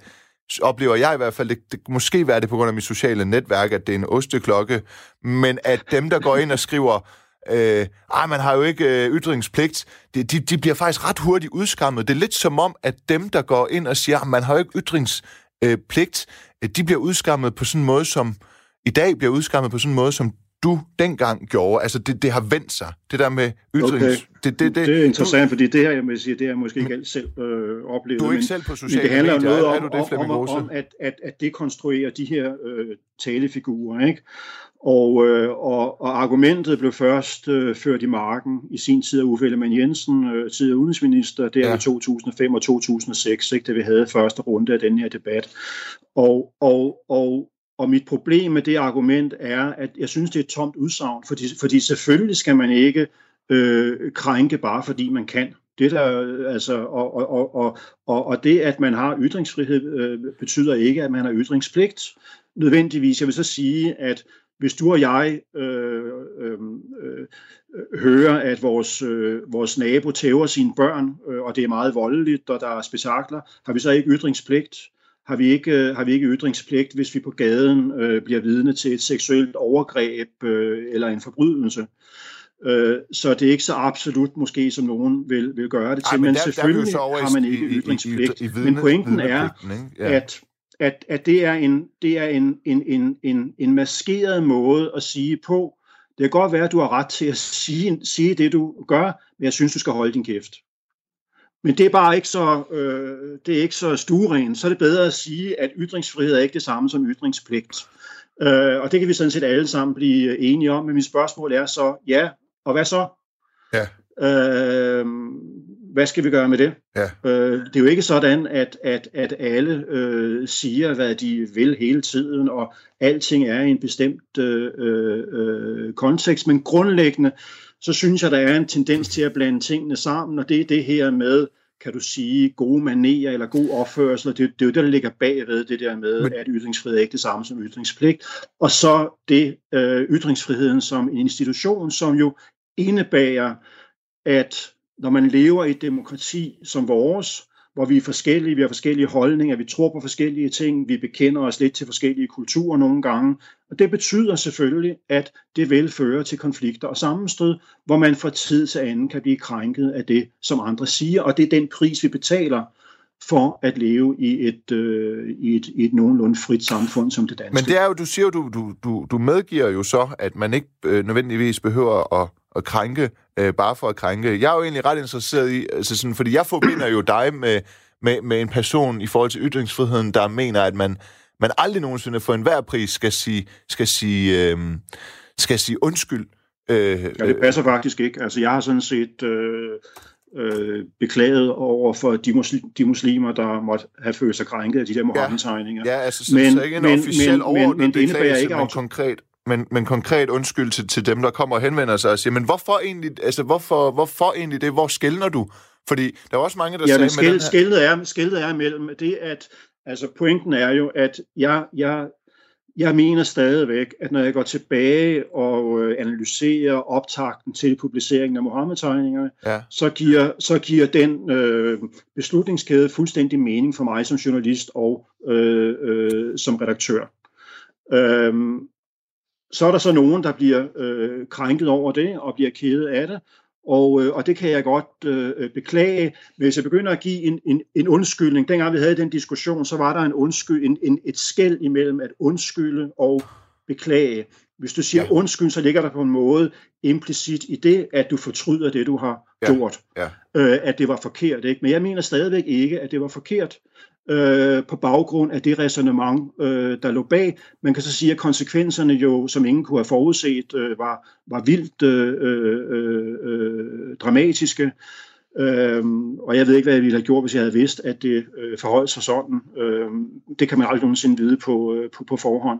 oplever jeg i hvert fald, det, det måske være det på grund af mit sociale netværk, at det er en osteklokke, men at dem, der går ind og skriver, øh, ej, man har jo ikke øh, ytringspligt, de, de, de bliver faktisk ret hurtigt udskammet. Det er lidt som om, at dem, der går ind og siger, man har jo ikke ytringspligt, øh, de bliver udskammet på sådan en måde, som i dag bliver udskammet på sådan en måde, som du dengang gjorde? Altså, det, det har vendt sig, det der med ytrings... Okay. Det, det, det, det er interessant, du, fordi det her, jeg vil sige, det har måske ikke selv øh, oplevet. Du er ikke men, selv på sociale medier, det handler noget om, det, om, om, om at, at, at dekonstruere de her øh, talefigurer, ikke? Og, øh, og, og argumentet blev først øh, ført i marken i sin tid af Uffe Ellemann Jensen, øh, tidligere udenrigsminister, der ja. i 2005 og 2006, ikke, da vi havde første runde af den her debat. Og, og, og, og mit problem med det argument er, at jeg synes, det er et tomt udsagn, fordi, fordi selvfølgelig skal man ikke øh, krænke bare fordi man kan. Det der, altså, og, og, og, og, og det, at man har ytringsfrihed, øh, betyder ikke, at man har ytringspligt. Nødvendigvis, jeg vil så sige, at hvis du og jeg øh, øh, øh, hører, at vores, øh, vores nabo tæver sine børn, øh, og det er meget voldeligt, og der er spektakler, har vi så ikke ytringspligt? har vi ikke, øh, har vi ikke ytringspligt, hvis vi på gaden øh, bliver vidne til et seksuelt overgreb øh, eller en forbrydelse. Øh, så det er ikke så absolut måske, som nogen vil, vil gøre det til, Ej, men, men der, selvfølgelig der har man ikke i, ytringspligt. I, i, i vidne, men pointen er, ja. at, at, at det er, en, det er en, en, en, en, en maskeret måde at sige på, det kan godt være, at du har ret til at sige, sige det, du gør, men jeg synes, du skal holde din kæft. Men det er bare ikke så, øh, det er ikke så stueren. Så er det bedre at sige, at ytringsfrihed er ikke det samme som ytringspligt. Øh, og det kan vi sådan set alle sammen blive enige om. Men mit spørgsmål er så, ja, og hvad så? Ja. Øh, hvad skal vi gøre med det? Ja. Øh, det er jo ikke sådan, at, at, at alle øh, siger, hvad de vil hele tiden, og alting er i en bestemt øh, øh, kontekst, men grundlæggende så synes jeg, der er en tendens til at blande tingene sammen, og det er det her med, kan du sige, gode manerer eller god opførsel, det, det er jo det, der ligger bagved det der med, Men... at ytringsfrihed er ikke det samme som ytringspligt, og så det øh, ytringsfriheden som en institution, som jo indebærer, at når man lever i et demokrati som vores, hvor vi er forskellige, vi har forskellige holdninger, vi tror på forskellige ting, vi bekender os lidt til forskellige kulturer nogle gange. Og det betyder selvfølgelig, at det vil føre til konflikter og sammenstød, hvor man fra tid til anden kan blive krænket af det, som andre siger, og det er den pris, vi betaler for at leve i et, øh, i et, i et nogenlunde frit samfund som det danske. Men det er jo, du siger jo, du, du, du, du medgiver jo så, at man ikke øh, nødvendigvis behøver at at krænke, øh, bare for at krænke. Jeg er jo egentlig ret interesseret i, altså sådan, fordi jeg forbinder jo dig med, med, med en person i forhold til ytringsfriheden, der mener, at man, man aldrig nogensinde for enhver pris skal sige, skal sige, øh, skal sige undskyld. Øh, ja, det passer faktisk ikke. Altså, jeg har sådan set... Øh øh, beklaget over for de, muslim, de muslimer, der måtte have følt sig krænket af de der Mohammed-tegninger. Ja, altså så, men, så ikke en men, officiel men, men, men det indebærer ikke men konkret men, men konkret undskyld til, til dem, der kommer og henvender sig og siger, men hvorfor egentlig, altså, hvorfor, hvorfor egentlig det? Hvor skældner du? Fordi der er også mange, der ja, sagde... Men skældet er, skældet er imellem det, at altså, pointen er jo, at jeg, jeg, jeg mener stadigvæk, at når jeg går tilbage og øh, analyserer optakten til publiceringen af Mohammed-tegningerne, ja. så, giver, så giver den øh, beslutningskæde fuldstændig mening for mig som journalist og øh, øh, som redaktør. Øhm, så er der så nogen, der bliver øh, krænket over det og bliver kede af det, og, øh, og det kan jeg godt øh, beklage. Men hvis jeg begynder at give en, en, en undskyldning, dengang vi havde den diskussion, så var der en undskyld, en, en, et skæld imellem at undskylde og beklage. Hvis du siger ja. undskyld, så ligger der på en måde implicit i det, at du fortryder det, du har ja. gjort. Ja. Øh, at det var forkert. Ikke? Men jeg mener stadigvæk ikke, at det var forkert øh, på baggrund af det resonemang, øh, der lå bag. Man kan så sige, at konsekvenserne jo, som ingen kunne have forudset, øh, var, var vildt øh, øh, øh, dramatiske. Øhm, og jeg ved ikke, hvad jeg ville have gjort, hvis jeg havde vidst, at det øh, forholdt sig sådan. Øhm, det kan man aldrig nogensinde vide på, øh, på, på forhånd.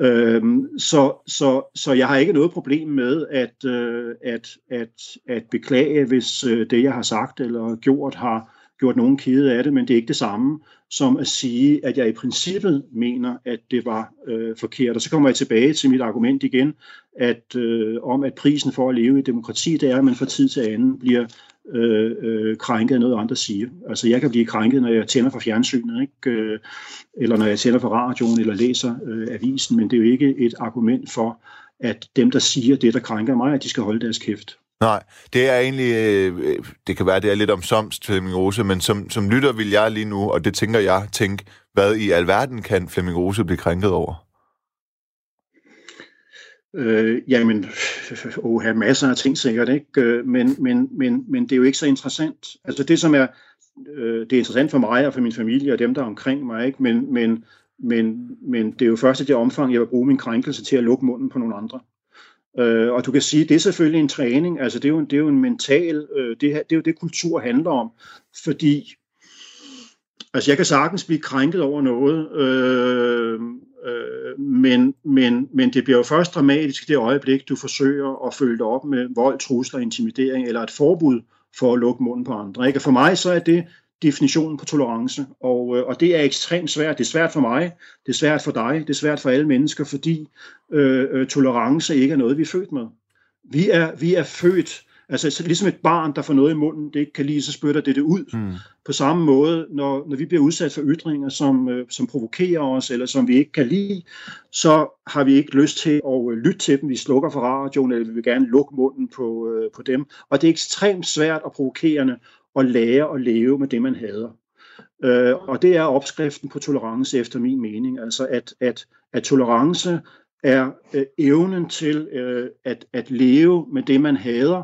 Øhm, så, så, så jeg har ikke noget problem med at, øh, at, at, at beklage, hvis øh, det, jeg har sagt eller gjort, har gjort nogen kede af det, men det er ikke det samme som at sige, at jeg i princippet mener, at det var øh, forkert. Og så kommer jeg tilbage til mit argument igen, at øh, om at prisen for at leve i demokrati, det er, at man fra tid til anden bliver øh, øh, krænket af noget, andre siger. Altså jeg kan blive krænket, når jeg tænder for fjernsynet, ikke? Øh, eller når jeg tænder for radioen, eller læser øh, avisen, men det er jo ikke et argument for, at dem, der siger det, der krænker mig, at de skal holde deres kæft. Nej, det er egentlig, øh, det kan være, det er lidt omsomst, Flemming Rose, men som, som lytter vil jeg lige nu, og det tænker jeg, tænke, hvad i alverden kan Flemming Rose blive krænket over? Øh, jamen, åh, have masser af ting sikkert, ikke? Øh, men, men, men, men det er jo ikke så interessant. Altså det, som er, øh, det er interessant for mig og for min familie og dem, der er omkring mig, ikke? Men, men, men, men det er jo først i det omfang, jeg vil bruge min krænkelse til at lukke munden på nogle andre. Øh, og du kan sige, det er selvfølgelig en træning, altså det er jo, det er jo en mental, øh, det, her, det er jo det, kultur handler om, fordi altså jeg kan sagtens blive krænket over noget, øh, øh, men, men, men det bliver jo først dramatisk i det øjeblik, du forsøger at følge op med vold, trusler, intimidering eller et forbud for at lukke munden på andre. Ikke? for mig så er det definitionen på tolerance, og, øh, og det er ekstremt svært. Det er svært for mig, det er svært for dig, det er svært for alle mennesker, fordi øh, øh, tolerance ikke er noget, vi er født med. Vi er, vi er født, altså så ligesom et barn, der får noget i munden, det ikke kan lide, så spytter det det ud. Mm. På samme måde, når, når vi bliver udsat for ytringer, som, øh, som provokerer os, eller som vi ikke kan lide, så har vi ikke lyst til at øh, lytte til dem. Vi slukker for radioen, eller vi vil gerne lukke munden på, øh, på dem. Og det er ekstremt svært og provokerende og lære at leve med det, man hader. Øh, og det er opskriften på tolerance efter min mening. Altså at, at, at tolerance er øh, evnen til øh, at, at leve med det, man hader,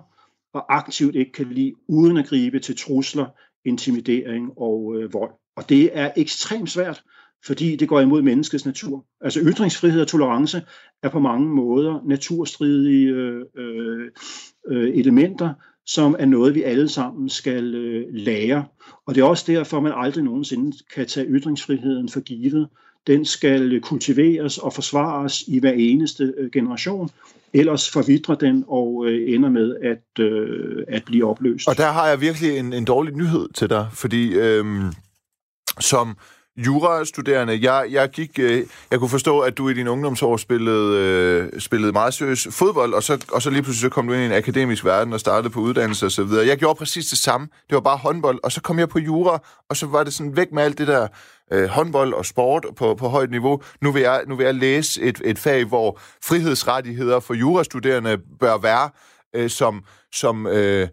og aktivt ikke kan lide, uden at gribe til trusler, intimidering og øh, vold. Og det er ekstremt svært, fordi det går imod menneskets natur. Altså ytringsfrihed og tolerance er på mange måder naturstridige øh, øh, øh elementer, som er noget, vi alle sammen skal øh, lære. Og det er også derfor, man aldrig nogensinde kan tage ytringsfriheden for givet. Den skal kultiveres og forsvares i hver eneste øh, generation. Ellers forvidrer den og øh, ender med at, øh, at blive opløst. Og der har jeg virkelig en, en dårlig nyhed til dig, fordi øh, som jurastuderende. Jeg, jeg gik, øh, jeg kunne forstå, at du i din ungdomsår spillede, øh, spillede meget seriøs fodbold, og så, og så lige pludselig så kom du ind i en akademisk verden og startede på uddannelse osv. så. Jeg gjorde præcis det samme. Det var bare håndbold, og så kom jeg på jura, og så var det sådan væk med alt det der øh, håndbold og sport på, på højt niveau. Nu vil jeg, nu vil jeg læse et, et fag, hvor frihedsrettigheder for jurastuderende bør være øh, som, som øh,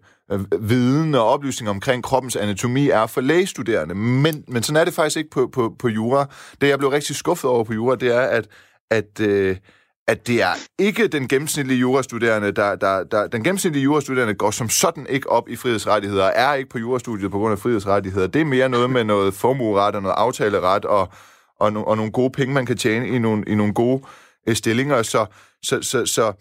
viden og oplysning omkring kroppens anatomi er for lægestuderende. Men, men sådan er det faktisk ikke på, på, på jura. Det, jeg blev rigtig skuffet over på jura, det er, at, at, øh, at det er ikke den gennemsnitlige jurastuderende, der, der, der, den gennemsnitlige jurastuderende går som sådan ikke op i frihedsrettigheder, er ikke på jurastudiet på grund af frihedsrettigheder. Det er mere noget med noget formueret og noget aftaleret og, og, no, og nogle gode penge, man kan tjene i nogle, i nogle gode øh, stillinger. Så, så, så, så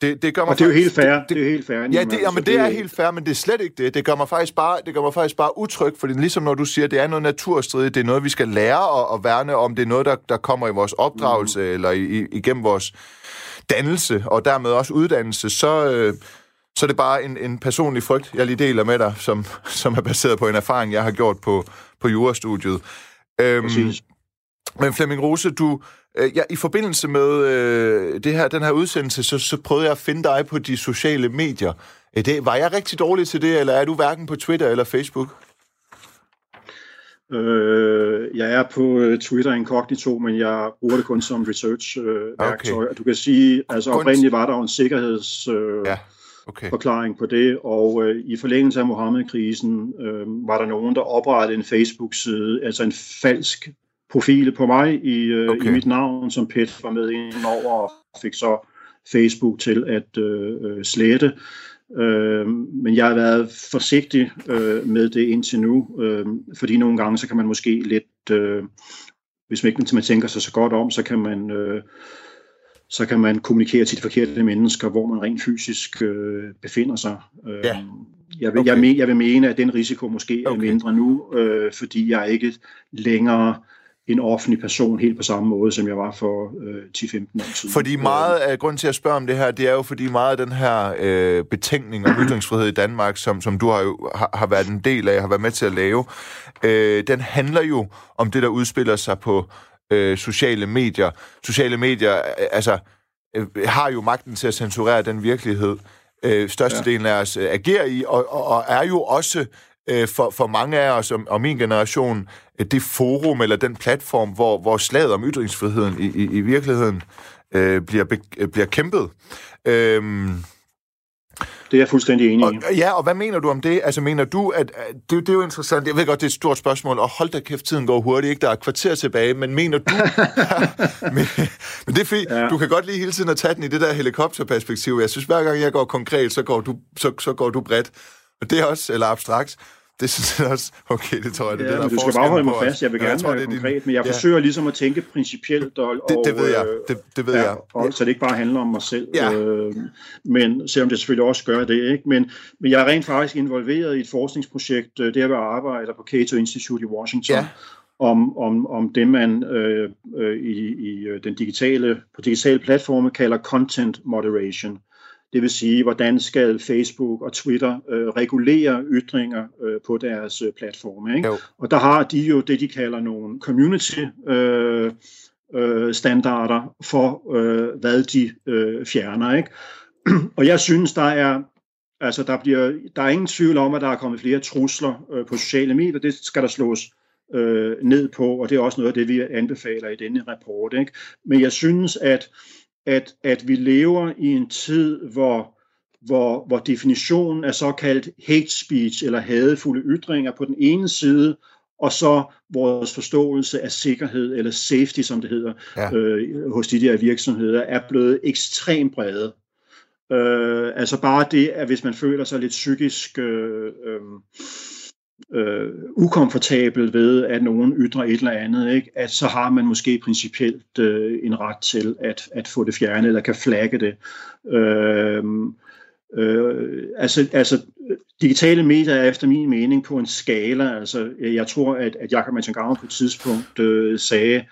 det, det gør mig og det er jo helt fair. Det, det, det er helt fair. Ja, det, jamen, det er helt fair, men det er slet ikke det. Det gør mig faktisk bare, det gør mig faktisk bare utryg, fordi ligesom når du siger, det er noget naturstridigt, det er noget, vi skal lære og, og værne om, det er noget, der, der kommer i vores opdragelse mm. eller i, i, igennem vores dannelse, og dermed også uddannelse, så, øh, så er det bare en, en personlig frygt, jeg lige deler med dig, som, som er baseret på en erfaring, jeg har gjort på, på jurastudiet. Øhm, Præcis. Men Flemming Rose, du, øh, ja, i forbindelse med øh, det her, den her udsendelse, så, så prøvede jeg at finde dig på de sociale medier. Øh, det, var jeg rigtig dårlig til det, eller er du hverken på Twitter eller Facebook? Øh, jeg er på øh, Twitter incognito, men jeg bruger det kun som research-værktøj. Øh, okay. Du kan sige, altså oprindeligt var der en sikkerheds... Øh, ja. Okay. forklaring på det, og øh, i forlængelse af Mohammed-krisen øh, var der nogen, der oprettede en Facebook-side, altså en falsk profil på mig i, øh, okay. i mit navn, som Pet var med ind over, og fik så Facebook til at øh, øh, slette. Øh, men jeg har været forsigtig øh, med det indtil nu, øh, fordi nogle gange så kan man måske lidt, øh, hvis man ikke man tænker sig så godt om, så kan man øh, så kan man kommunikere til de forkerte mennesker, hvor man rent fysisk øh, befinder sig. Øh, ja. Jeg vil, okay. jeg, jeg vil mene, at den risiko måske er okay. mindre nu, øh, fordi jeg ikke længere en offentlig person helt på samme måde, som jeg var for øh, 10-15 år siden. Fordi meget af grund til at spørge om det her, det er jo fordi meget af den her øh, betænkning om ytringsfrihed i Danmark, som, som du har jo har, har været en del af, har været med til at lave, øh, den handler jo om det, der udspiller sig på øh, sociale medier. Sociale medier, øh, altså, øh, har jo magten til at censurere den virkelighed, øh, størstedelen ja. af os øh, agerer i, og, og, og er jo også øh, for, for mange af os og, og min generation øh, det forum eller den platform, hvor, hvor slaget om ytringsfriheden i, i, i virkeligheden øh, bliver, be, bliver kæmpet. Øh, det er jeg fuldstændig enig i. Og, ja, og hvad mener du om det? Altså, mener du, at, at det, det er jo interessant, jeg ved godt, det er et stort spørgsmål, og hold da kæft, tiden går hurtigt, ikke? Der er et kvarter tilbage, men mener du... men, men det er fordi, ja. du kan godt lige hele tiden at tage den i det der helikopterperspektiv. Jeg synes, hver gang jeg går konkret, så går du, så, så går du bredt. Og det er også, eller abstrakt, det synes jeg også, okay, det tror jeg, det ja, det, der du skal bare holde mig fast, jeg vil gerne ja, være konkret, din... men jeg ja. forsøger ligesom at tænke principielt. Og, det, det ved jeg, øh, det, det ved ja, jeg. Og, så det ikke bare handler om mig selv, ja. øh, men selvom det selvfølgelig også gør det, ikke? Men, men jeg er rent faktisk involveret i et forskningsprojekt, øh, der jeg arbejder på Cato Institute i Washington, ja om, om, om det, man øh, øh, i, i den digitale, på digitale platforme kalder content moderation. Det vil sige, hvordan skal Facebook og Twitter øh, regulere ytringer øh, på deres øh, platforme. Ikke? Og der har de jo det, de kalder nogle community øh, øh, standarder for, øh, hvad de øh, fjerner. Ikke? og jeg synes, der er Altså, der, bliver, der er ingen tvivl om, at der er kommet flere trusler øh, på sociale medier. Det skal der slås øh, ned på, og det er også noget af det, vi anbefaler i denne rapport. Ikke? Men jeg synes, at at, at vi lever i en tid, hvor, hvor, hvor definitionen af såkaldt hate speech eller hadefulde ytringer på den ene side, og så vores forståelse af sikkerhed, eller safety, som det hedder, ja. øh, hos de der virksomheder, er blevet ekstremt brede. Øh, altså bare det, at hvis man føler sig lidt psykisk øh, øh, øh, ukomfortabel ved, at nogen ytrer et eller andet, ikke? at så har man måske principielt øh, en ret til at, at få det fjernet, eller kan flagge det. Øh, øh, altså, altså, digitale medier er efter min mening på en skala. Altså, jeg tror, at, at Jakob Mantangama på et tidspunkt øh, sagde,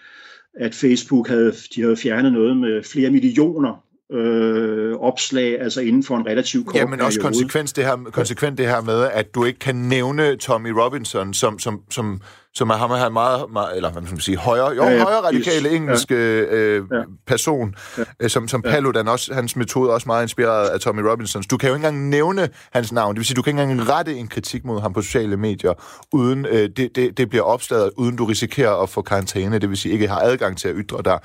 at Facebook havde, de havde fjernet noget med flere millioner øh, opslag, altså inden for en relativt kort Ja, men også konsekvent det, her, konsekvent det her med, at du ikke kan nævne Tommy Robinson som, som, som som er ham er meget, meget, eller hvad man skal sige, højere, jo, ja, ja, højere radikale engelske øh, ja. person, ja. Øh, som, som ja. Paludan også, hans metode også meget inspireret af Tommy Robinsons. Du kan jo ikke engang nævne hans navn, det vil sige, du kan ikke engang rette en kritik mod ham på sociale medier, uden øh, det, det, det bliver opslaget, uden du risikerer at få karantæne, det vil sige, ikke har adgang til at ytre dig.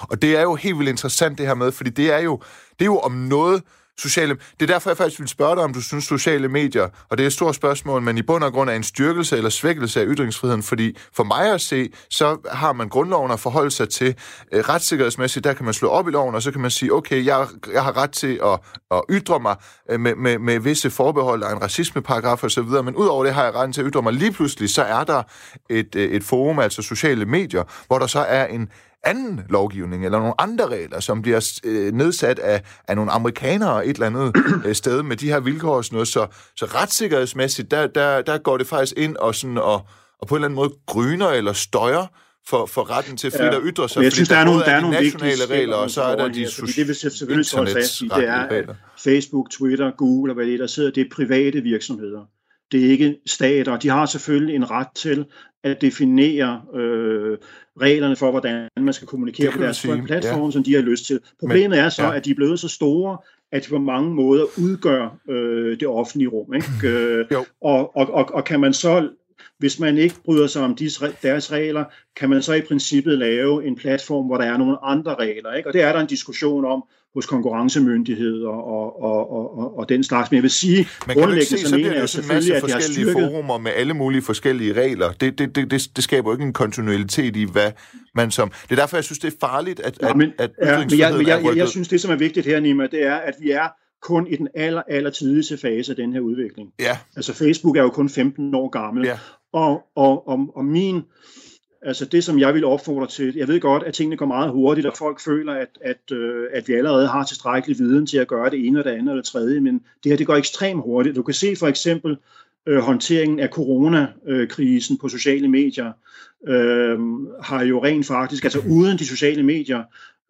Og det er jo helt vildt interessant det her med, fordi det er jo, det er jo om noget, sociale... Det er derfor, jeg faktisk vil spørge dig, om du synes, sociale medier, og det er et stort spørgsmål, men i bund og grund er en styrkelse eller svækkelse af ytringsfriheden, fordi for mig at se, så har man grundloven at forholde sig til øh, retssikkerhedsmæssigt, der kan man slå op i loven, og så kan man sige, okay, jeg, jeg har ret til at, at ytre mig øh, med, med, med visse forbehold, af en racismeparagraf og så videre, men udover det har jeg retten til at ytre mig. Lige pludselig, så er der et, øh, et forum, altså sociale medier, hvor der så er en anden lovgivning eller nogle andre regler, som bliver øh, nedsat af, af nogle amerikanere et eller andet øh, sted med de her vilkår og sådan noget. Så, så retssikkerhedsmæssigt, der, der, der går det faktisk ind og, sådan, og, og på en eller anden måde gryner eller støjer for, for retten til frit at ytre sig. Jeg synes, der er nogle, der er nogle nationale regler, og så er der de her, det vil selvfølgelig stå fast i, det er, Facebook, Twitter, Google og hvad det er, der sidder, det er private virksomheder. Det er ikke stater. De har selvfølgelig en ret til at definere øh, reglerne for, hvordan man skal kommunikere på deres platform, ja. som de har lyst til. Problemet Men, er så, ja. at de er blevet så store, at de på mange måder udgør øh, det offentlige rum. Ikke? Øh, og, og, og, og kan man så hvis man ikke bryder sig om deres regler, kan man så i princippet lave en platform, hvor der er nogle andre regler. Ikke? Og det er der en diskussion om hos konkurrencemyndigheder og, og, og, og, og den slags. Men jeg vil sige, Men grundlæggende se, så mener jeg selvfølgelig, at de har styrket... forumer med alle mulige forskellige regler. Det, det, det, det, det skaber jo ikke en kontinuitet i, hvad man som... Det er derfor, jeg synes, det er farligt, at, ja, men, at, at ja, men jeg, men jeg, jeg, jeg synes, det, som er vigtigt her, Nima, det er, at vi er kun i den aller, aller tidligste fase af den her udvikling. Ja. Altså Facebook er jo kun 15 år gammel, ja. og, og, og, og min Altså det, som jeg vil opfordre til, jeg ved godt, at tingene går meget hurtigt, og folk føler, at, at, øh, at vi allerede har tilstrækkelig viden til at gøre det ene og det andet og det tredje, men det her det går ekstremt hurtigt. Du kan se for eksempel øh, håndteringen af coronakrisen på sociale medier, øh, har jo rent faktisk, altså uden de sociale medier,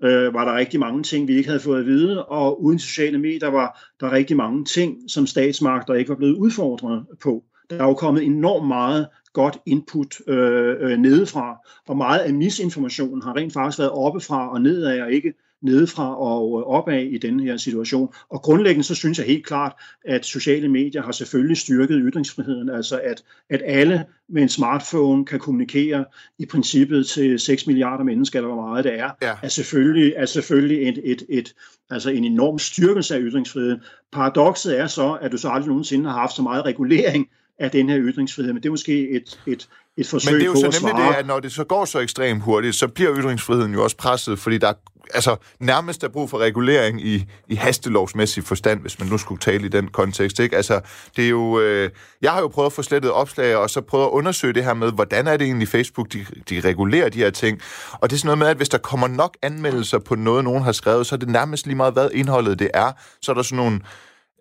øh, var der rigtig mange ting, vi ikke havde fået at vide, og uden sociale medier var der rigtig mange ting, som statsmagter ikke var blevet udfordret på. Der er jo kommet enormt meget godt input øh, øh, nedefra, og meget af misinformationen har rent faktisk været oppefra og nedad, og ikke nedefra og opad i denne her situation. Og grundlæggende så synes jeg helt klart, at sociale medier har selvfølgelig styrket ytringsfriheden, altså at, at alle med en smartphone kan kommunikere i princippet til 6 milliarder mennesker, eller hvor meget det er, ja. er selvfølgelig, er selvfølgelig et, et, et, altså en enorm styrkelse af ytringsfriheden. Paradokset er så, at du så aldrig nogensinde har haft så meget regulering af den her ytringsfrihed, men det er måske et, et, et forsøg Men det er jo på så nemlig det, at når det så går så ekstremt hurtigt, så bliver ytringsfriheden jo også presset, fordi der altså, nærmest er brug for regulering i, i hastelovsmæssig forstand, hvis man nu skulle tale i den kontekst. Ikke? Altså, det er jo, øh, jeg har jo prøvet at få slettet opslag, og så prøvet at undersøge det her med, hvordan er det egentlig Facebook, de, de regulerer de her ting. Og det er sådan noget med, at hvis der kommer nok anmeldelser på noget, nogen har skrevet, så er det nærmest lige meget, hvad indholdet det er. Så er der sådan nogle...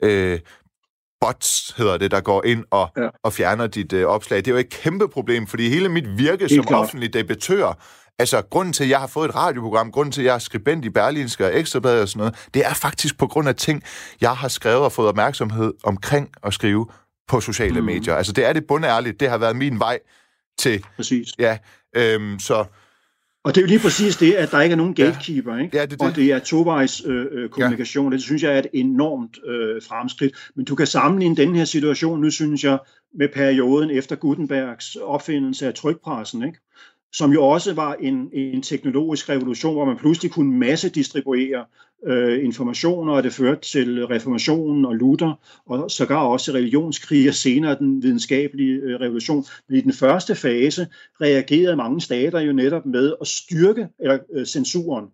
Øh, bots, hedder det, der går ind og, ja. og fjerner dit øh, opslag. Det er jo et kæmpe problem, fordi hele mit virke som klart. offentlig debattør, altså grunden til, at jeg har fået et radioprogram, grunden til, at jeg er skribent i Berlinske og Ekstrabladet og sådan noget, det er faktisk på grund af ting, jeg har skrevet og fået opmærksomhed omkring at skrive på sociale mm. medier. Altså det er det bundærligt, det har været min vej til... Præcis. Ja, øhm, så... Og det er jo lige præcis det, at der ikke er nogen gatekeeper, ja. ikke? Ja, det, det. og det er tovejs øh, øh, kommunikation. Ja. Det synes jeg er et enormt øh, fremskridt. Men du kan sammenligne den her situation, nu synes jeg, med perioden efter Gutenbergs opfindelse af trykpressen, ikke? Som jo også var en, en teknologisk revolution, hvor man pludselig kunne massedistribuere øh, informationer, og det førte til reformationen og Luther, og sågar også religionskrig og senere den videnskabelige øh, revolution. Men i den første fase reagerede mange stater jo netop med at styrke eller, øh, censuren.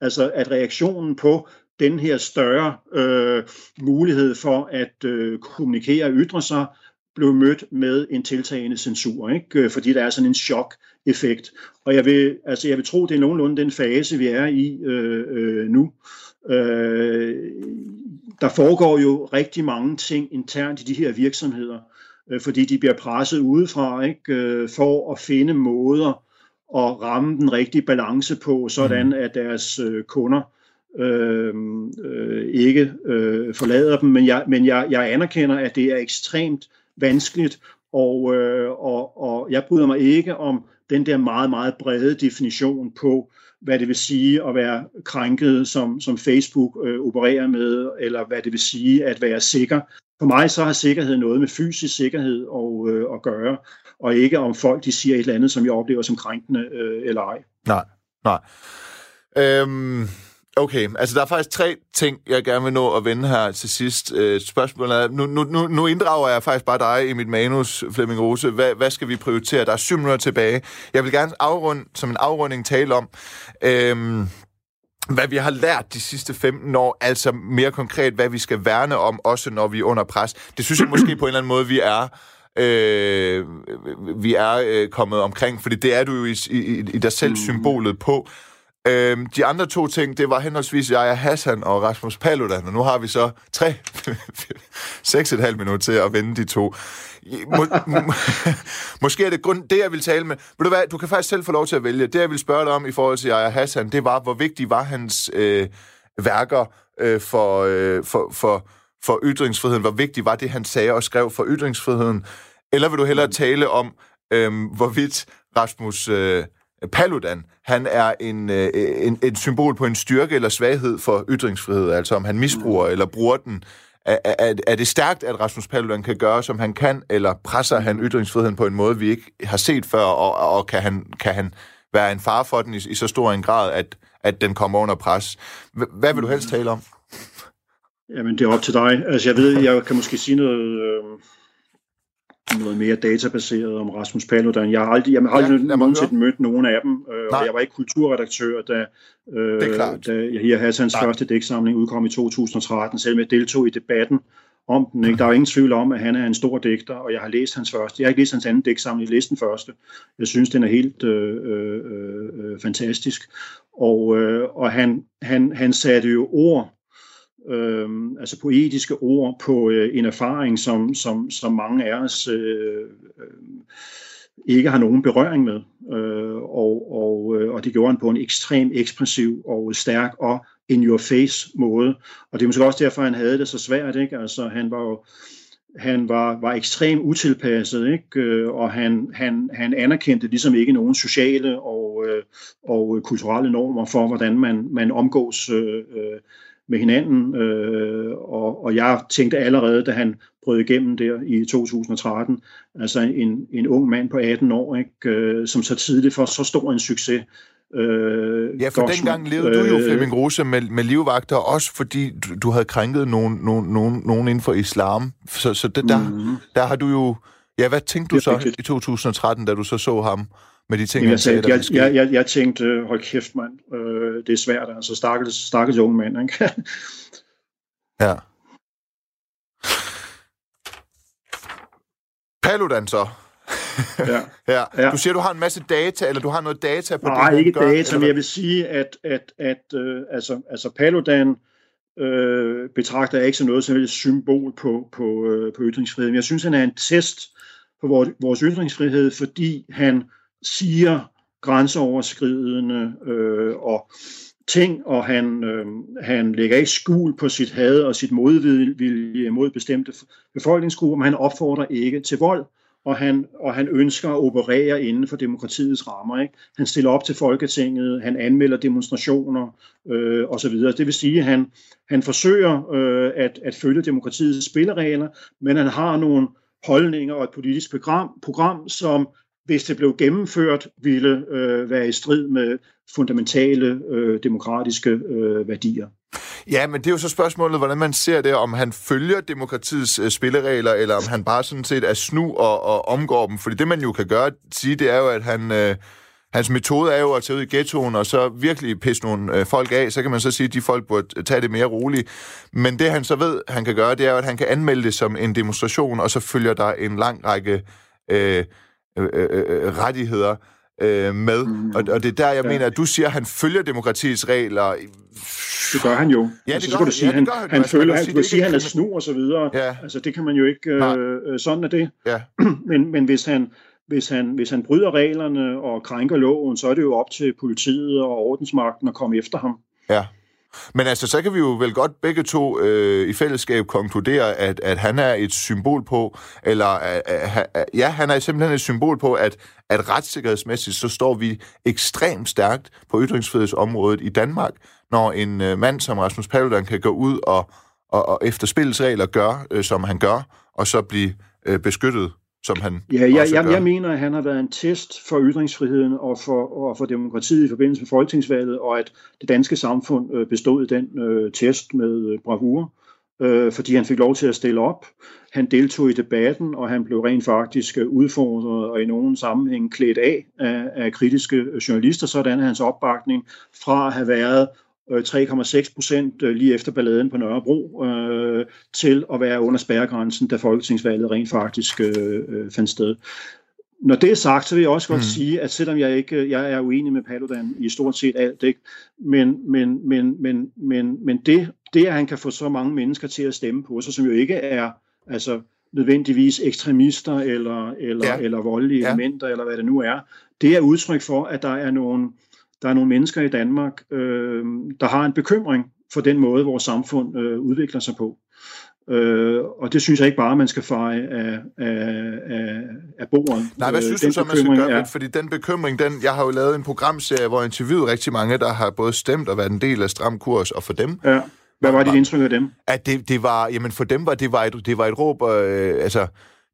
Altså at reaktionen på den her større øh, mulighed for at øh, kommunikere og ytre sig, blev mødt med en tiltagende censur, ikke? Øh, fordi der er sådan en chok-effekt. Og jeg vil, altså jeg vil tro, det er nogenlunde den fase, vi er i øh, øh, nu. Øh, der foregår jo rigtig mange ting internt i de her virksomheder, øh, fordi de bliver presset udefra ikke? Øh, for at finde måder at ramme den rigtige balance på, sådan mm. at deres øh, kunder øh, øh, ikke øh, forlader dem. Men, jeg, men jeg, jeg anerkender, at det er ekstremt vanskeligt, og, øh, og, og jeg bryder mig ikke om den der meget, meget brede definition på, hvad det vil sige at være krænket, som, som Facebook øh, opererer med, eller hvad det vil sige at være sikker. For mig så har sikkerhed noget med fysisk sikkerhed og, øh, at gøre, og ikke om folk de siger et eller andet, som jeg oplever som krænkende øh, eller ej. Nej, nej. Øhm, Okay, altså der er faktisk tre ting, jeg gerne vil nå at vende her til sidst. Øh, spørgsmålet er, nu, nu, nu, inddrager jeg faktisk bare dig i mit manus, Flemming Rose. Hvad, hvad skal vi prioritere? Der er syv minutter tilbage. Jeg vil gerne afrunde, som en afrunding tale om, øhm, hvad vi har lært de sidste 15 år, altså mere konkret, hvad vi skal værne om, også når vi er under pres. Det synes jeg måske på en eller anden måde, vi er øh, vi er øh, kommet omkring, fordi det er du jo i, i, i dig selv symbolet på. Øhm, de andre to ting, det var henholdsvis jeg Hassan og Rasmus Paludan, og nu har vi så tre, seks et halvt minut til at vende de to. Må, må, måske er det grund, det, jeg vil tale med... Ved du hvad, du kan faktisk selv få lov til at vælge. Det, jeg vil spørge dig om i forhold til jeg Hassan, det var, hvor vigtig var hans øh, værker øh, for, øh, for, for, for ytringsfriheden? Hvor vigtig var det, han sagde og skrev for ytringsfriheden? Eller vil du hellere tale om, øh, hvorvidt Rasmus... Øh, Paludan, han er en, øh, en, en symbol på en styrke eller svaghed for ytringsfrihed, altså om han misbruger mm. eller bruger den. Er, er, er det stærkt, at Rasmus Paludan kan gøre, som han kan, eller presser han ytringsfriheden på en måde, vi ikke har set før, og, og kan, han, kan han være en far for den i, i så stor en grad, at, at den kommer under pres? Hvad vil du helst tale om? Jamen, det er op til dig. Altså, jeg ved, jeg kan måske sige noget... Øh noget mere databaseret om Rasmus Paludan. Jeg har aldrig, jeg har aldrig ja, nogensinde mødt nogen af dem, øh, og jeg var ikke kulturredaktør, da, øh, da jeg Hassans Nej. første dæksamling udkom i 2013, selvom jeg deltog i debatten om den. Ikke? Der er jo ingen tvivl om, at han er en stor digter, og jeg har læst hans første. Jeg har ikke læst hans anden digtsamling, jeg har læst den første. Jeg synes, den er helt øh, øh, øh, fantastisk. Og, øh, og han, han, han satte jo ord, øh, altså poetiske ord, på øh, en erfaring, som, som, som mange af os øh, øh, ikke har nogen berøring med. Øh, og, og, øh, og det gjorde han på en ekstrem ekspressiv og stærk og in your face måde. Og det er måske også derfor, han havde det så svært. Ikke? Altså, han var jo han var, var ekstremt utilpasset, ikke? Øh, og han, han, han anerkendte ligesom ikke nogen sociale og, øh, og kulturelle normer for, hvordan man, man omgås øh, øh med hinanden. Øh, og, og jeg tænkte allerede, da han brød igennem der i 2013, altså en, en ung mand på 18 år, ikke? Øh, som så tidligt for så stor en succes, Øh, ja, for Gossman, dengang levede du jo, øh, Flemming Rose, med, med livvagter, også fordi du, du havde krænket nogen, nogen, nogen, nogen inden for islam. Så, så det, der, mm-hmm. der har du jo... Ja, hvad tænkte du så i 2013, da du så så ham med de ting, jeg, sagde, jeg, jeg, jeg, jeg tænkte, hold kæft mand, øh, det er svært, altså stakkels, stakkels unge mand, ikke? ja. Paludan så, ja. ja. ja. Du siger, du har en masse data, eller du har noget data på Nej, det, Nej, ikke gør, data, eller? men jeg vil sige, at, at, at øh, altså, altså Paludan øh, betragter jeg ikke som noget som et symbol på, på, øh, på ytringsfrihed. Men jeg synes, han er en test på vores, vores ytringsfrihed, fordi han siger grænseoverskridende øh, og ting, og han, øh, han lægger ikke skul på sit had og sit modvilje mod bestemte befolkningsgrupper, men han opfordrer ikke til vold og han, og han ønsker at operere inden for demokratiets rammer. Ikke? Han stiller op til Folketinget, han anmelder demonstrationer øh, osv. Det vil sige, at han, han forsøger øh, at, at følge demokratiets spilleregler, men han har nogle holdninger og et politisk program, program som hvis det blev gennemført, ville øh, være i strid med fundamentale øh, demokratiske øh, værdier. Ja, men det er jo så spørgsmålet, hvordan man ser det, om han følger demokratiets øh, spilleregler, eller om han bare sådan set er snu og, og omgår dem. Fordi det, man jo kan gøre, sige, det er jo, at han... Øh, Hans metode er jo at tage ud i ghettoen og så virkelig pisse nogle øh, folk af. Så kan man så sige, at de folk burde tage det mere roligt. Men det han så ved, han kan gøre, det er jo, at han kan anmelde det som en demonstration, og så følger der en lang række øh, øh, øh, øh rettigheder øh, med. Mm. Og, og det er der, jeg ja. mener, at du siger, at han følger demokratiets regler. Det gør han jo. Ja, altså, det gør, så du sige, ja, han, han, han, altså, følger, han, du kan sige, han er snu og så videre. Ja. Altså, det kan man jo ikke, øh, øh, sådan er det. Ja. men, men hvis han, hvis han, hvis han bryder reglerne og krænker loven, så er det jo op til politiet og ordensmagten at komme efter ham. Ja. Men altså, så kan vi jo vel godt begge to øh, i fællesskab konkludere, at, at han er et symbol på, eller øh, øh, øh, ja, han er simpelthen et symbol på, at, at retssikkerhedsmæssigt, så står vi ekstremt stærkt på ytringsfrihedsområdet i Danmark, når en øh, mand som Rasmus Paludan kan gå ud og, og, og efter spillets regler gøre, øh, som han gør, og så blive øh, beskyttet som han ja, jeg, jeg, jeg mener, at han har været en test for ytringsfriheden og for, og for demokratiet i forbindelse med folketingsvalget, og at det danske samfund øh, bestod den øh, test med øh, bravur, øh, fordi han fik lov til at stille op. Han deltog i debatten, og han blev rent faktisk øh, udfordret og i nogen sammenhæng klædt af af, af kritiske journalister, sådan er hans opbakning fra at have været 3,6 procent øh, lige efter balladen på Nørrebro, øh, til at være under spærregrænsen, da folketingsvalget rent faktisk øh, øh, fandt sted. Når det er sagt, så vil jeg også godt mm. sige, at selvom jeg ikke jeg er uenig med Paludan i stort set alt, ikke? Men, men, men, men, men, men det, det, at han kan få så mange mennesker til at stemme på sig, som jo ikke er altså, nødvendigvis ekstremister eller, eller, ja. eller voldelige ja. elementer, eller hvad det nu er, det er udtryk for, at der er nogle, der er nogle mennesker i Danmark, øh, der har en bekymring for den måde, vores samfund øh, udvikler sig på. Øh, og det synes jeg ikke bare, man skal feje af, af, af, af bordet. Nej, hvad øh, synes den du så, man skal gøre? Er... Fordi den bekymring, den, jeg har jo lavet en programserie, hvor jeg interviewet rigtig mange, der har både stemt og været en del af Stram Kurs, og for dem... Ja. Hvad var dit indtryk af dem? At det, det var, jamen for dem var det var et, det var et råb, øh, altså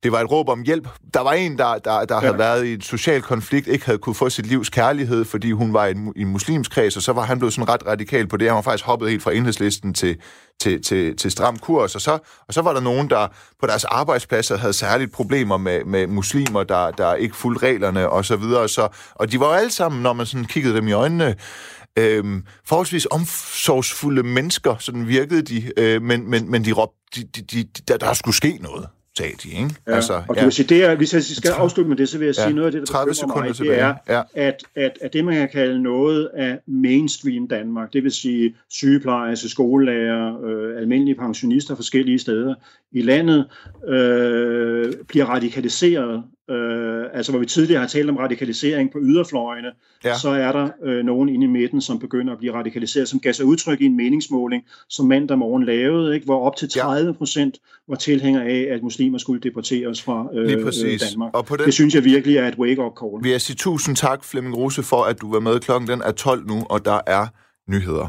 det var et råb om hjælp. Der var en, der, der, der ja. havde været i en social konflikt, ikke havde kunne få sit livs kærlighed, fordi hun var i en, i en muslimsk kreds, og så var han blevet sådan ret radikal på det. Han var faktisk hoppet helt fra enhedslisten til, til, til, til stram kurs, og så, og så var der nogen, der på deres arbejdspladser havde særligt problemer med, med muslimer, der, der ikke fulgte reglerne og så videre. Så, og de var jo alle sammen, når man sådan kiggede dem i øjnene, øhm, forholdsvis omsorgsfulde mennesker, sådan virkede de, øh, men, men, men de råbte de, de, de, der, der skulle ske noget sagde de, ikke? Ja, altså, og ja. sige, det er, hvis jeg skal afslutte med det, så vil jeg sige, Ja, noget af det, der 30 bekymrer sekunder mig, tilbage. det er, Ja. at, at, at det, man kan kalde noget af mainstream Danmark, det vil sige sygeplejersker, skolelærer, øh, almindelige pensionister forskellige steder i landet, øh, bliver radikaliseret. Øh, altså hvor vi tidligere har talt om radikalisering på yderfløjene, Ja. ja. så er der øh, nogen inde i midten, som begynder at blive radikaliseret, som gav sig udtryk i en meningsmåling, som mandag morgen lavede, ikke, hvor op til Ja. 30 procent var tilhænger af, at muslimer skulle deporteres fra øh, øh, Danmark. Og på den Det synes jeg virkelig er et wake-up call. vil jeg sige tusind tak, Flemming Rose, for at du var med. Klokken den er 12 nu, og der er nyheder.